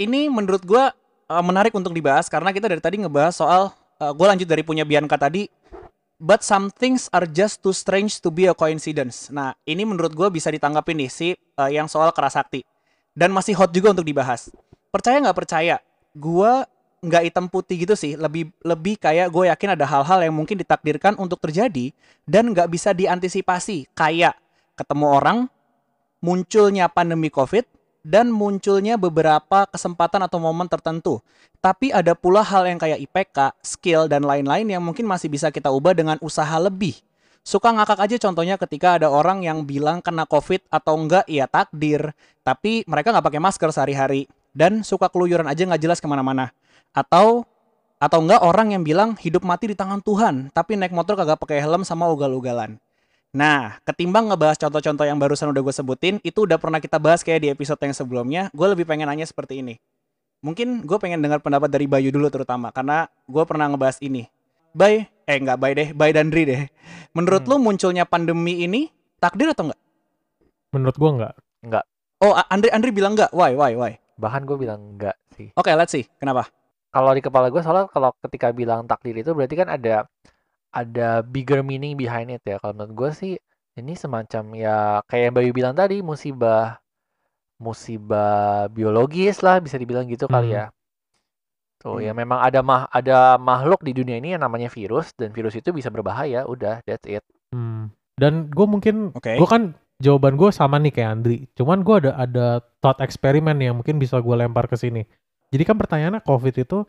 ini menurut gue uh, menarik untuk dibahas karena kita dari tadi ngebahas soal, gue lanjut dari punya Bianca tadi, but some things are just too strange to be a coincidence. Nah, ini menurut gue bisa ditanggapi nih si uh, yang soal kerasakti. Dan masih hot juga untuk dibahas. Percaya nggak percaya? Gue nggak hitam putih gitu sih. Lebih lebih kayak gue yakin ada hal-hal yang mungkin ditakdirkan untuk terjadi dan nggak bisa diantisipasi. Kayak ketemu orang, munculnya pandemi COVID, dan munculnya beberapa kesempatan atau momen tertentu. Tapi ada pula hal yang kayak IPK, skill, dan lain-lain yang mungkin masih bisa kita ubah dengan usaha lebih. Suka ngakak aja contohnya ketika ada orang yang bilang kena COVID atau enggak, ya takdir. Tapi mereka nggak pakai masker sehari-hari. Dan suka keluyuran aja nggak jelas ke mana-mana. Atau atau enggak orang yang bilang hidup mati di tangan Tuhan, tapi naik motor kagak pakai helm sama ugal-ugalan. Nah, ketimbang ngebahas contoh-contoh yang barusan udah gue sebutin, itu udah pernah kita bahas kayak di episode yang sebelumnya. Gue lebih pengen nanya seperti ini. Mungkin gue pengen dengar pendapat dari Bayu dulu terutama, karena gue pernah ngebahas ini. Bay, eh nggak Bay deh, Bay dan Dri deh. Menurut Hmm. lu munculnya pandemi ini takdir atau enggak? Menurut gua nggak. Oh, A- Andri Andri bilang enggak. Why, why, why? Bahkan gue bilang enggak sih. Oke, let's see. Kenapa? Kalau di kepala gue soalnya kalau ketika bilang takdir itu berarti kan ada ada bigger meaning behind it ya. Kalau menurut gue sih ini semacam ya kayak yang Bayu bilang tadi musibah musibah biologis lah bisa dibilang gitu kali Hmm. ya. Tuh ya Hmm. memang ada mah ada makhluk di dunia ini yang namanya virus dan virus itu bisa berbahaya. Udah, that's it. Hmm. Dan gue mungkin, Oke. gue kan jawaban gue sama nih kayak Andri. Cuman gue ada ada thought eksperimen yang mungkin bisa gue lempar ke sini. Jadi kan pertanyaannya COVID itu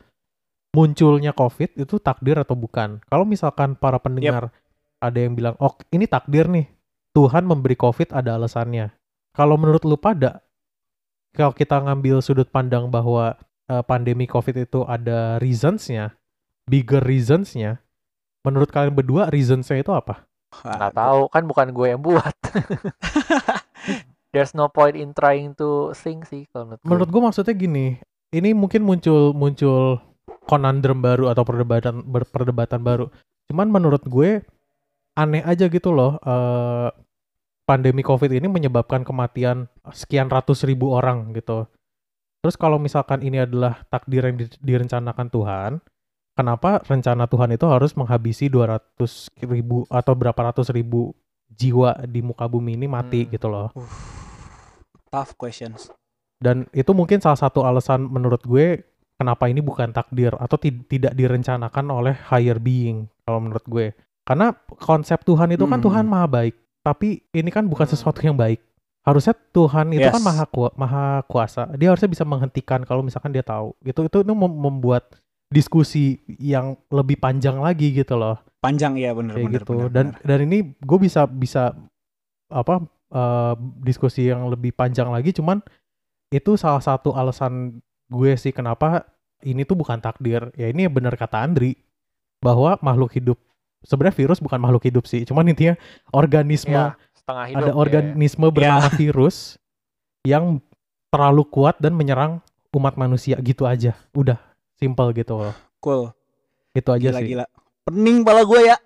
munculnya COVID itu takdir atau bukan? Kalau misalkan para pendengar ada yang bilang, oh ini takdir nih, Tuhan memberi COVID ada alasannya. Kalau menurut lu pada, kalau kita ngambil sudut pandang bahwa eh, pandemi COVID itu ada reasons-nya, bigger reasons-nya, menurut kalian berdua reasons-nya itu apa? Nggak tahu kan bukan gue yang buat. There's no point in trying to sing sih kalau menurut gue. Menurut gue maksudnya gini, ini mungkin muncul muncul conundrum baru atau perdebatan perdebatan baru. Cuman menurut gue aneh aja gitu loh. eh, pandemi COVID ini menyebabkan kematian sekian ratus ribu orang gitu. Terus kalau misalkan ini adalah takdir yang di- direncanakan Tuhan, kenapa rencana Tuhan itu harus menghabisi 200 ribu atau berapa ratus ribu jiwa di muka bumi ini mati Hmm. gitu loh. Tough questions. Dan itu mungkin salah satu alasan menurut gue kenapa ini bukan takdir atau ti- tidak direncanakan oleh higher being kalau menurut gue. Karena konsep Tuhan itu kan Hmm. Tuhan maha baik, tapi ini kan bukan Hmm. sesuatu yang baik. harusnya Tuhan itu kan Yes. maha ku- maha kuasa. Dia harusnya bisa menghentikan kalau misalkan dia tahu. Gitu itu itu mem- membuat diskusi yang lebih panjang lagi gitu loh. Panjang ya bener gitu. bener, dan bener. dan ini gue bisa bisa apa eh, diskusi yang lebih panjang lagi cuman itu salah satu alasan gue sih kenapa ini tuh bukan takdir. Ya ini bener kata Andri bahwa makhluk hidup sebenarnya virus bukan makhluk hidup sih. Cuman intinya organisme Ya, setengah hidup. ada ya. organisme bernama virus yang terlalu kuat dan menyerang umat manusia gitu aja. Udah simple gitu loh. Cool. Itu aja Gila sih. gila. Pening pala gue ya.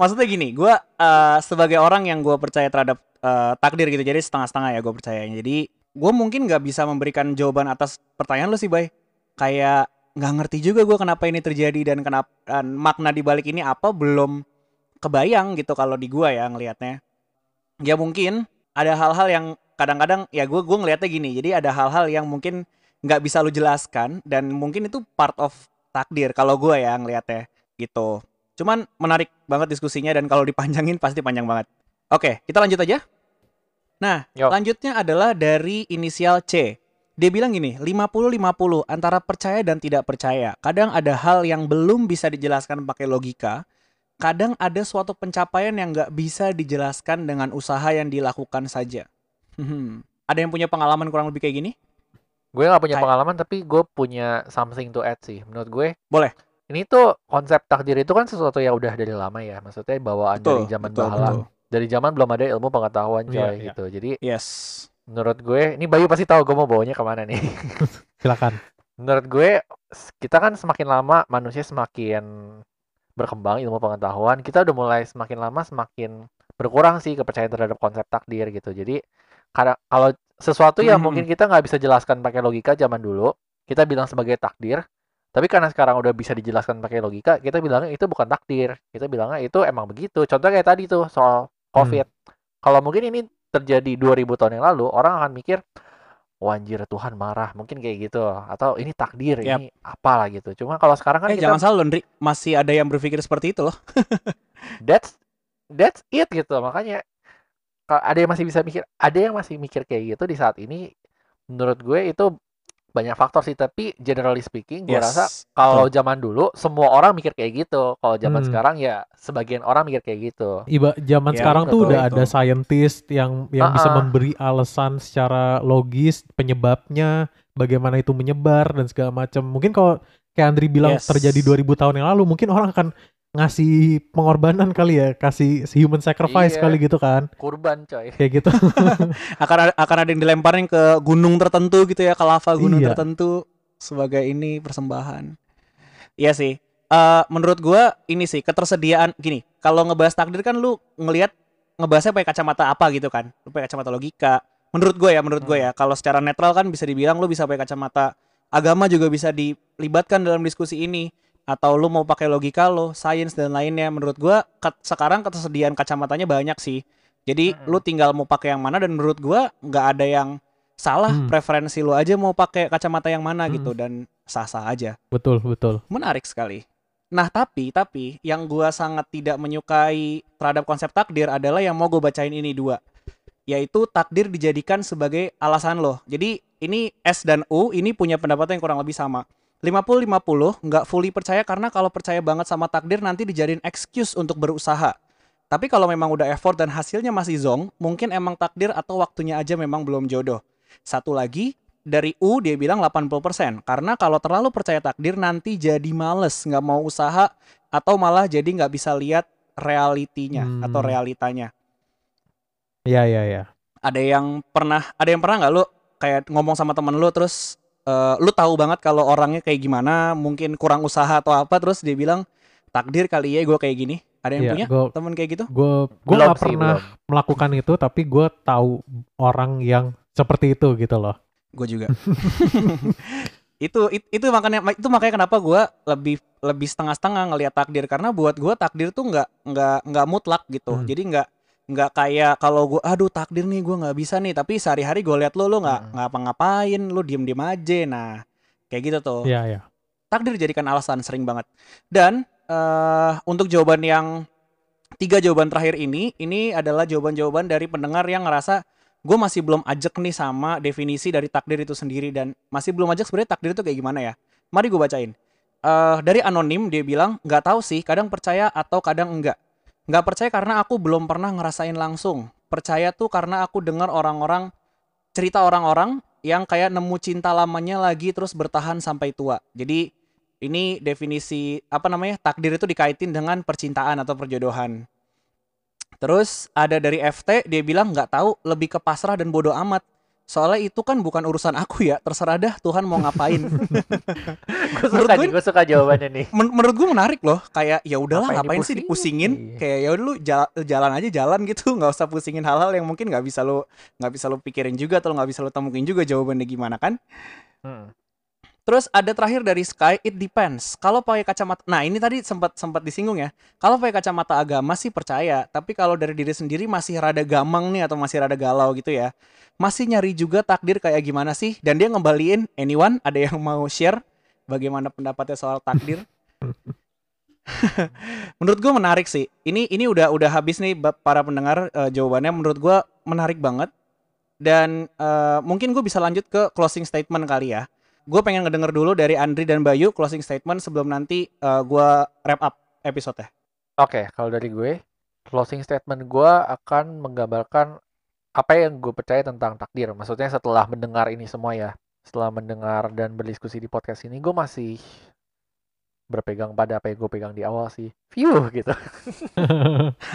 Maksudnya gini, gue eh, sebagai orang yang gue percaya terhadap eh, takdir gitu, jadi setengah-setengah ya gue percayanya. Jadi gue mungkin nggak bisa memberikan jawaban atas pertanyaan lu sih, Bay. Kayak nggak ngerti juga gue kenapa ini terjadi dan kenapa dan makna di balik ini apa belum kebayang gitu kalau di gue ya ngelihatnya. Ya mungkin ada hal-hal yang kadang-kadang ya gue gue ngelihatnya gini. Jadi ada hal-hal yang mungkin nggak bisa lu jelaskan dan mungkin itu part of takdir kalau gue ya ngelihatnya gitu. Cuman menarik banget diskusinya dan kalau dipanjangin pasti panjang banget. Oke, kita lanjut aja. Nah, Yo. lanjutnya adalah dari inisial C. Dia bilang gini, 50-50 antara percaya dan tidak percaya. Kadang ada hal yang belum bisa dijelaskan pakai logika. Kadang ada suatu pencapaian yang nggak bisa dijelaskan dengan usaha yang dilakukan saja. Hmm. Ada yang punya pengalaman kurang lebih kayak gini? Gue nggak punya Kayak- pengalaman tapi gue punya something to add sih. Menurut gue. Boleh. Ini tuh konsep takdir itu kan sesuatu yang udah dari lama ya. Maksudnya bawaan dari zaman betul, bahala. betul. Dari zaman belum ada ilmu pengetahuan coy Iya, iya. gitu. Jadi Yes. menurut gue, ini Bayu pasti tahu gue mau bawanya ke mana nih. Silakan. menurut gue s- kita kan semakin lama manusia semakin berkembang ilmu pengetahuan kita udah mulai semakin lama semakin berkurang sih kepercayaan terhadap konsep takdir gitu jadi karena kalau sesuatu yang Mhm. mungkin kita nggak bisa jelaskan pakai logika zaman dulu kita bilang sebagai takdir tapi karena sekarang udah bisa dijelaskan pakai logika kita bilangnya itu bukan takdir kita bilangnya itu emang begitu contoh kayak tadi tuh soal covid kalau mungkin ini terjadi 2000 tahun yang lalu orang akan mikir wah anjir Tuhan marah mungkin kayak gitu atau ini takdir Yap. ini apalah gitu cuma kalau sekarang kan Eh, kita jangan salah, Londri. Masih ada yang berpikir seperti itu loh. that's that's it gitu makanya ka- ada yang masih bisa mikir ada yang masih mikir kayak gitu di saat ini menurut gue itu banyak faktor sih tapi generally speaking gue Yes, rasa kalau zaman dulu semua orang mikir kayak gitu kalau zaman Hmm. sekarang ya sebagian orang mikir kayak gitu Iba zaman Ya, sekarang tuh udah itu. ada scientist yang yang bisa Ah-ah. memberi alasan secara logis penyebabnya, bagaimana itu menyebar dan segala macam. Mungkin kalau kayak Andri bilang Yes. terjadi 2000 tahun yang lalu, mungkin orang akan ngasih pengorbanan kali ya, kasih human sacrifice Iya. kali gitu kan. kurban coy Kayak gitu. akan ada, akan ada yang dilemparin ke gunung tertentu gitu ya, ke lava gunung Iya. tertentu sebagai ini persembahan. Iya sih. Eh menurut gua ini sih ketersediaan gini. Kalau ngebahas takdir kan lu ngelihat ngebahasnya pakai kacamata apa gitu kan? Lu pakai kacamata logika. Menurut gue ya, menurut gue ya, kalau secara netral kan bisa dibilang lu bisa pakai kacamata agama juga bisa dilibatkan dalam diskusi ini atau lu mau pakai logika lo, sains dan lainnya. Menurut gua ket- sekarang ketersediaan kacamatanya banyak sih. Jadi Mm-mm. lu tinggal mau pakai yang mana dan menurut gua nggak ada yang salah Hmm. preferensi lu aja mau pakai kacamata yang mana Hmm. gitu dan sah-sah aja. betul, betul. Menarik sekali. Nah, tapi tapi yang gua sangat tidak menyukai terhadap konsep takdir adalah yang mau gue bacain ini dua. Yaitu takdir dijadikan sebagai alasan loh. Jadi ini S dan U ini punya pendapat yang kurang lebih sama. 50-50 nggak fully percaya karena kalau percaya banget sama takdir nanti dijadiin excuse untuk berusaha. Tapi kalau memang udah effort dan hasilnya masih zong, mungkin emang takdir atau waktunya aja memang belum jodoh. Satu lagi, dari U dia bilang 80% karena kalau terlalu percaya takdir nanti jadi males nggak mau usaha atau malah jadi nggak bisa lihat realitinya Hmm. atau realitanya Iya, iya, iya. ada yang pernah ada yang pernah nggak lu kayak ngomong sama temen lu terus eh, lu tahu banget kalau orangnya kayak gimana mungkin kurang usaha atau apa terus dia bilang takdir kali ya gue kayak gini ada yang Iya, punya gua- temen kayak gitu Gue gue nggak sih, pernah belum. melakukan itu, tapi gue tahu orang yang seperti itu gitu loh. gue juga itu it- itu makanya itu makanya kenapa gue lebih lebih setengah-setengah ngelihat takdir karena buat gue takdir tuh nggak nggak nggak mutlak gitu Hmm. jadi nggak nggak kayak kalau gue aduh takdir nih gue nggak bisa nih tapi sehari-hari gue lihat lo lo nggak Hmm. ngapa-ngapain lo diem-diem aja nah kayak gitu tuh Iya, iya. takdir dijadikan alasan sering banget dan eh untuk jawaban yang tiga jawaban terakhir ini ini adalah jawaban-jawaban dari pendengar yang ngerasa gue masih belum ajak nih sama definisi dari takdir itu sendiri dan masih belum ajak sebenarnya takdir itu kayak gimana ya. Mari gue bacain. Uh, dari anonim dia bilang nggak tahu sih, kadang percaya atau kadang enggak. Nggak percaya karena aku belum pernah ngerasain langsung. Percaya tuh karena aku dengar orang-orang cerita orang-orang yang kayak nemu cinta lamanya lagi terus bertahan sampai tua. Jadi ini definisi apa namanya takdir itu dikaitin dengan percintaan atau perjodohan. Terus ada dari FT dia bilang nggak tahu lebih ke pasrah dan bodoh amat. Soalnya itu kan bukan urusan aku ya, terserah dah Tuhan mau ngapain. gue suka gue suka jawabannya nih. Men menurut gue menarik loh, kayak ya udahlah ngapain, ngapain sih dipusingin? Iya. Kayak ya udah lu jalan aja jalan gitu, nggak usah pusingin hal-hal yang mungkin nggak bisa lu nggak bisa lu pikirin juga atau nggak bisa lu temuin juga jawabannya gimana kan? Hmm. Terus ada terakhir dari Sky, it depends. Kalau pakai kacamata, nah ini tadi sempat sempat disinggung ya. Kalau pakai kacamata agama sih percaya, tapi kalau dari diri sendiri masih rada gamang nih atau masih rada galau gitu ya. Masih nyari juga takdir kayak gimana sih? Dan dia ngembaliin, anyone ada yang mau share bagaimana pendapatnya soal takdir? menurut gue menarik sih. Ini ini udah udah habis nih para pendengar uh, jawabannya. Menurut gue menarik banget. Dan uh, mungkin gue bisa lanjut ke closing statement kali ya gue pengen ngedenger dulu dari Andri dan Bayu closing statement sebelum nanti uh, eh, gue wrap up episode ya. Oke, okay, kalau dari gue, closing statement gue akan menggambarkan apa yang gue percaya tentang takdir. Maksudnya setelah mendengar ini semua ya, setelah mendengar dan berdiskusi di podcast ini, gue masih berpegang pada apa yang gue pegang di awal sih. View gitu.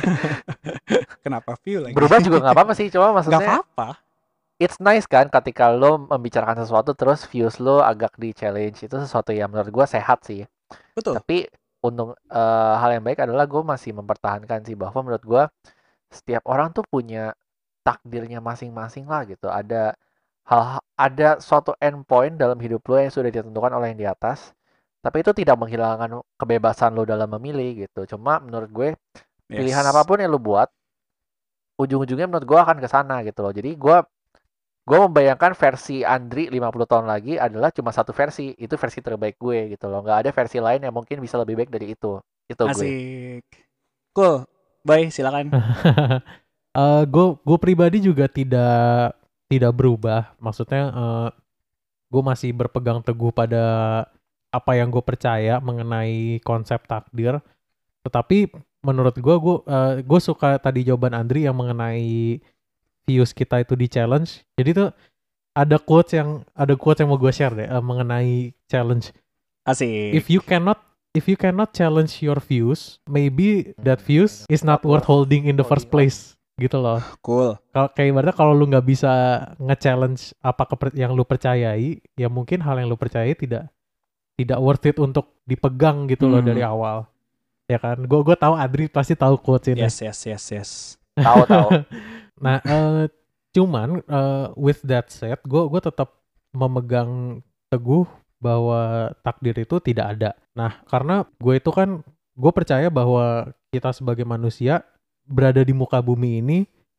Kenapa view lagi? Berubah juga nggak apa-apa sih, cuma maksudnya. Gak apa-apa it's nice kan ketika lo membicarakan sesuatu terus views lo agak di challenge itu sesuatu yang menurut gue sehat sih. Betul. Tapi untuk uh, hal yang baik adalah gue masih mempertahankan sih bahwa menurut gue setiap orang tuh punya takdirnya masing-masing lah gitu. Ada hal ada suatu endpoint dalam hidup lo yang sudah ditentukan oleh yang di atas. Tapi itu tidak menghilangkan kebebasan lo dalam memilih gitu. Cuma menurut gue pilihan apa pun yang lo buat ujung-ujungnya menurut gue akan ke sana gitu loh. Jadi gue gue membayangkan versi Andri 50 tahun lagi adalah cuma satu versi. Itu versi terbaik gue gitu loh. Nggak ada versi lain yang mungkin bisa lebih baik dari itu. Itu Asik. gue cool. Bye silakan. Uh, gue gue pribadi juga tidak tidak berubah. Maksudnya uh, gue masih berpegang teguh pada apa yang gue percaya mengenai konsep takdir. Tetapi menurut gue gue uh, gue suka tadi jawaban Andri yang mengenai views kita itu di challenge. Jadi tuh ada quotes yang ada quotes yang mau gue share deh uh, mengenai challenge. Asik. If you cannot if you cannot challenge your views, maybe that views is not worth holding in the first place gitu loh. Cool. Kalau kayak ibaratnya kalau lu nggak bisa nge-challenge apa yang lu percayai, ya mungkin hal yang lu percayai tidak tidak worth it untuk dipegang gitu hmm. loh dari awal. Ya kan? Gue gue tahu Adri pasti tahu quotes ini. Yes, yes, yes, yes. Tahu tahu. Nah, uh, cuman uh, with that said, gue gue tetap memegang teguh bahwa takdir itu tidak ada. Nah, karena gue itu kan gue percaya bahwa kita sebagai manusia berada di muka bumi ini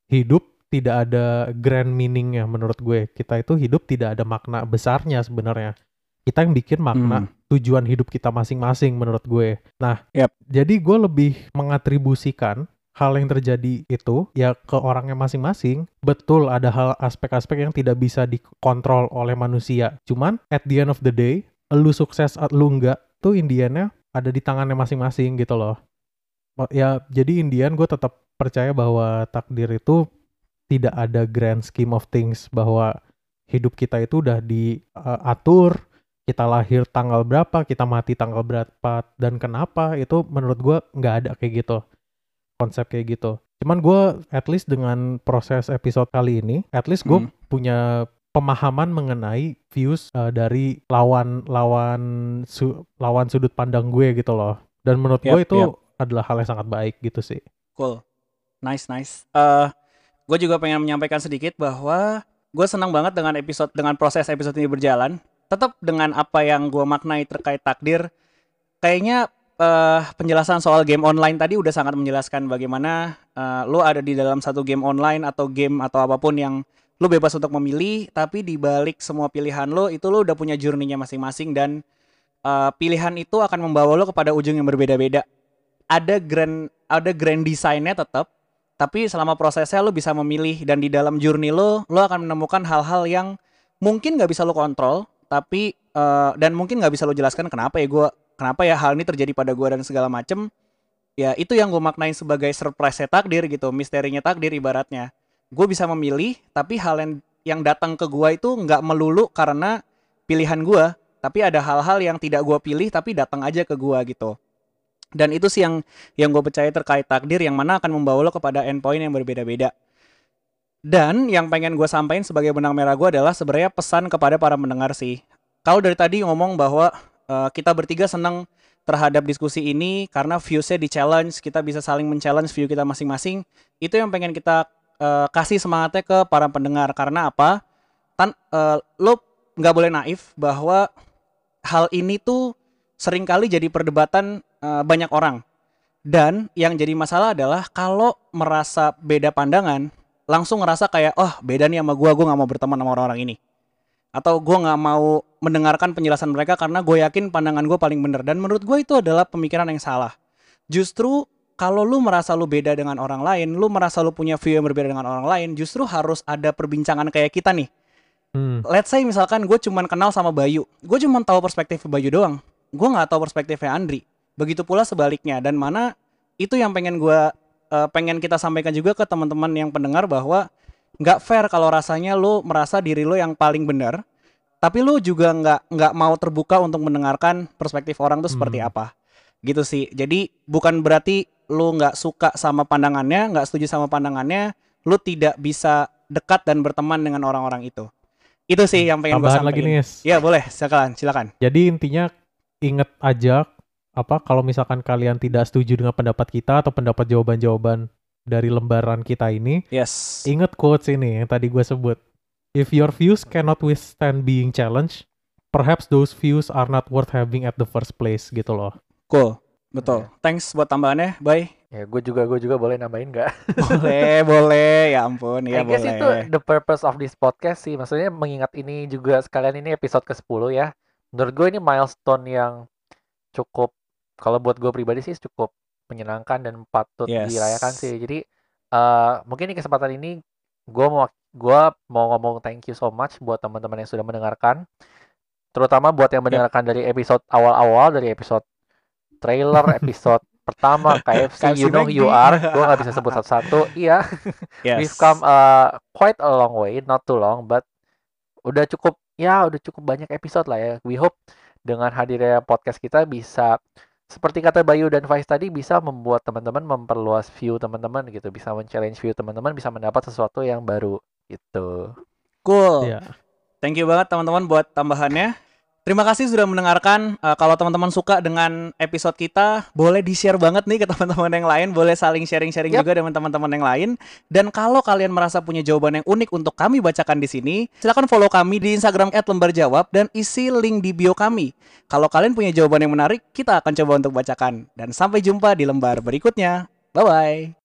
hidup tidak ada grand meaningnya menurut gue. Kita itu hidup tidak ada makna besarnya sebenarnya. Kita yang bikin makna hmm. tujuan hidup kita masing-masing menurut gue. Nah, yep. jadi gue lebih mengatribusikan hal yang terjadi itu ya ke orangnya masing-masing. Betul ada hal aspek-aspek yang tidak bisa dikontrol oleh manusia. Cuman at the end of the day lu sukses atau lu enggak tuh Indiannya ada di tangannya masing-masing gitu loh. Ya jadi Indian gue tetap percaya bahwa takdir itu tidak ada grand scheme of things bahwa hidup kita itu udah diatur uh, kita lahir tanggal berapa kita mati tanggal berapa dan kenapa itu menurut gue nggak ada kayak gitu konsep kayak gitu. Cuman gue at least dengan proses episode kali ini, at least gue hmm. punya pemahaman mengenai views uh, dari lawan lawan su, lawan sudut pandang gue gitu loh. Dan menurut yep, gue itu yep. adalah hal yang sangat baik gitu sih. Cool, nice nice. Uh, gue juga pengen menyampaikan sedikit bahwa gue senang banget dengan episode dengan proses episode ini berjalan. Tetap dengan apa yang gue maknai terkait takdir, kayaknya uh, penjelasan soal game online tadi udah sangat menjelaskan bagaimana uh, lo ada di dalam satu game online atau game atau apa pun yang lo bebas untuk memilih, tapi di balik semua pilihan lo itu lo udah punya journey-nya masing-masing dan uh, pilihan itu akan membawa lo kepada ujung yang berbeda-beda. Ada grand ada grand design-nya tetap, tapi selama prosesnya lo bisa memilih dan di dalam journey lo lo akan menemukan hal-hal yang mungkin nggak bisa lo kontrol, tapi uh, dan mungkin nggak bisa lo jelaskan kenapa ya gua kenapa ya hal ini terjadi pada gua dan segala macem. Ya itu yang gue maknain sebagai surprise takdir gitu, misterinya takdir ibaratnya. Gue bisa memilih, tapi hal yang yang datang ke gua itu nggak melulu karena pilihan gua, tapi ada hal-hal yang tidak gua pilih tapi datang aja ke gua gitu. Dan itu sih yang yang gue percaya terkait takdir yang mana akan membawa lo kepada endpoint yang berbeda-beda. Dan yang pengen gue sampaikan sebagai benang merah gue adalah sebenarnya pesan kepada para pendengar sih. Kalau dari tadi ngomong bahwa uh, kita bertiga senang terhadap diskusi ini karena viewsnya di challenge kita bisa saling men-challenge view kita masing-masing. Itu yang pengen kita uh, kasih semangatnya ke para pendengar. Karena apa? Tan uh, lo nggak boleh naif bahwa hal ini tuh sering kali jadi perdebatan uh, banyak orang. Dan yang jadi masalah adalah kalau merasa beda pandangan langsung ngerasa kayak oh beda nih sama gue gue nggak mau berteman sama orang-orang ini atau gue nggak mau mendengarkan penjelasan mereka karena gue yakin pandangan gue paling benar dan menurut gue itu adalah pemikiran yang salah. Justru kalau lu merasa lu beda dengan orang lain lu merasa lu punya view yang berbeda dengan orang lain justru harus ada perbincangan kayak kita nih. Hmm. let's say misalkan gue cuman kenal sama Bayu. Gue cuman tahu perspektif Bayu doang. Gue nggak tahu perspektifnya Andri. Begitu pula sebaliknya. Dan mana itu yang pengen gue uh, pengen kita sampaikan juga ke teman-teman yang pendengar bahwa nggak fair kalau rasanya lu merasa diri lu yang paling benar tapi lu juga nggak nggak mau terbuka untuk mendengarkan perspektif orang tuh seperti hmm. apa. Gitu sih. Jadi bukan berarti lu nggak suka sama pandangannya nggak setuju sama pandangannya lu tidak bisa dekat dan berteman dengan orang-orang itu. Itu sih yang pengen Tambahan lagi nih ya boleh. Silakan silakan. Jadi intinya inget aja apa kalau misalkan kalian tidak setuju dengan pendapat kita atau pendapat jawaban-jawaban dari lembaran kita ini. Yes. Ingat quotes ini yang tadi gue sebut. If your views cannot withstand being challenged, perhaps those views are not worth having at the first place gitu loh. Cool. Betul. Yeah. Thanks buat tambahannya. Bye. Ya, gue juga gue juga boleh nambahin nggak? boleh, boleh. Ya ampun, ya I boleh. itu the purpose of this podcast sih. Maksudnya mengingat ini juga sekalian ini episode ke-10 ya. Menurut gue ini milestone yang cukup kalau buat gue pribadi sih cukup menyenangkan dan patut yes. dirayakan sih. Jadi uh, mungkin di kesempatan ini gue mau gue mau ngomong thank you so much buat teman-teman yang sudah mendengarkan, terutama buat yang mendengarkan yep. dari episode awal-awal dari episode trailer episode pertama KFC, you know you are. Gue nggak bisa sebut satu-satu. Iya, yes. we've come uh, quite a long way, not too long, but udah cukup ya udah cukup banyak episode lah ya. We hope dengan hadirnya podcast kita bisa seperti kata Bayu dan Faiz tadi bisa membuat teman-teman memperluas view teman-teman gitu, bisa men-challenge view teman-teman, bisa mendapat sesuatu yang baru gitu. Cool. Yeah. Thank you banget teman-teman buat tambahannya. Terima kasih sudah mendengarkan. Uh, kalau teman-teman suka dengan episode kita, boleh di-share banget nih ke teman-teman yang lain, boleh saling sharing-sharing yep. juga dengan teman-teman yang lain. Dan kalau kalian merasa punya jawaban yang unik untuk kami bacakan di sini, silakan follow kami di Instagram @lembarjawab dan isi link di bio kami. Kalau kalian punya jawaban yang menarik, kita akan coba untuk bacakan. Dan sampai jumpa di lembar berikutnya. Bye bye.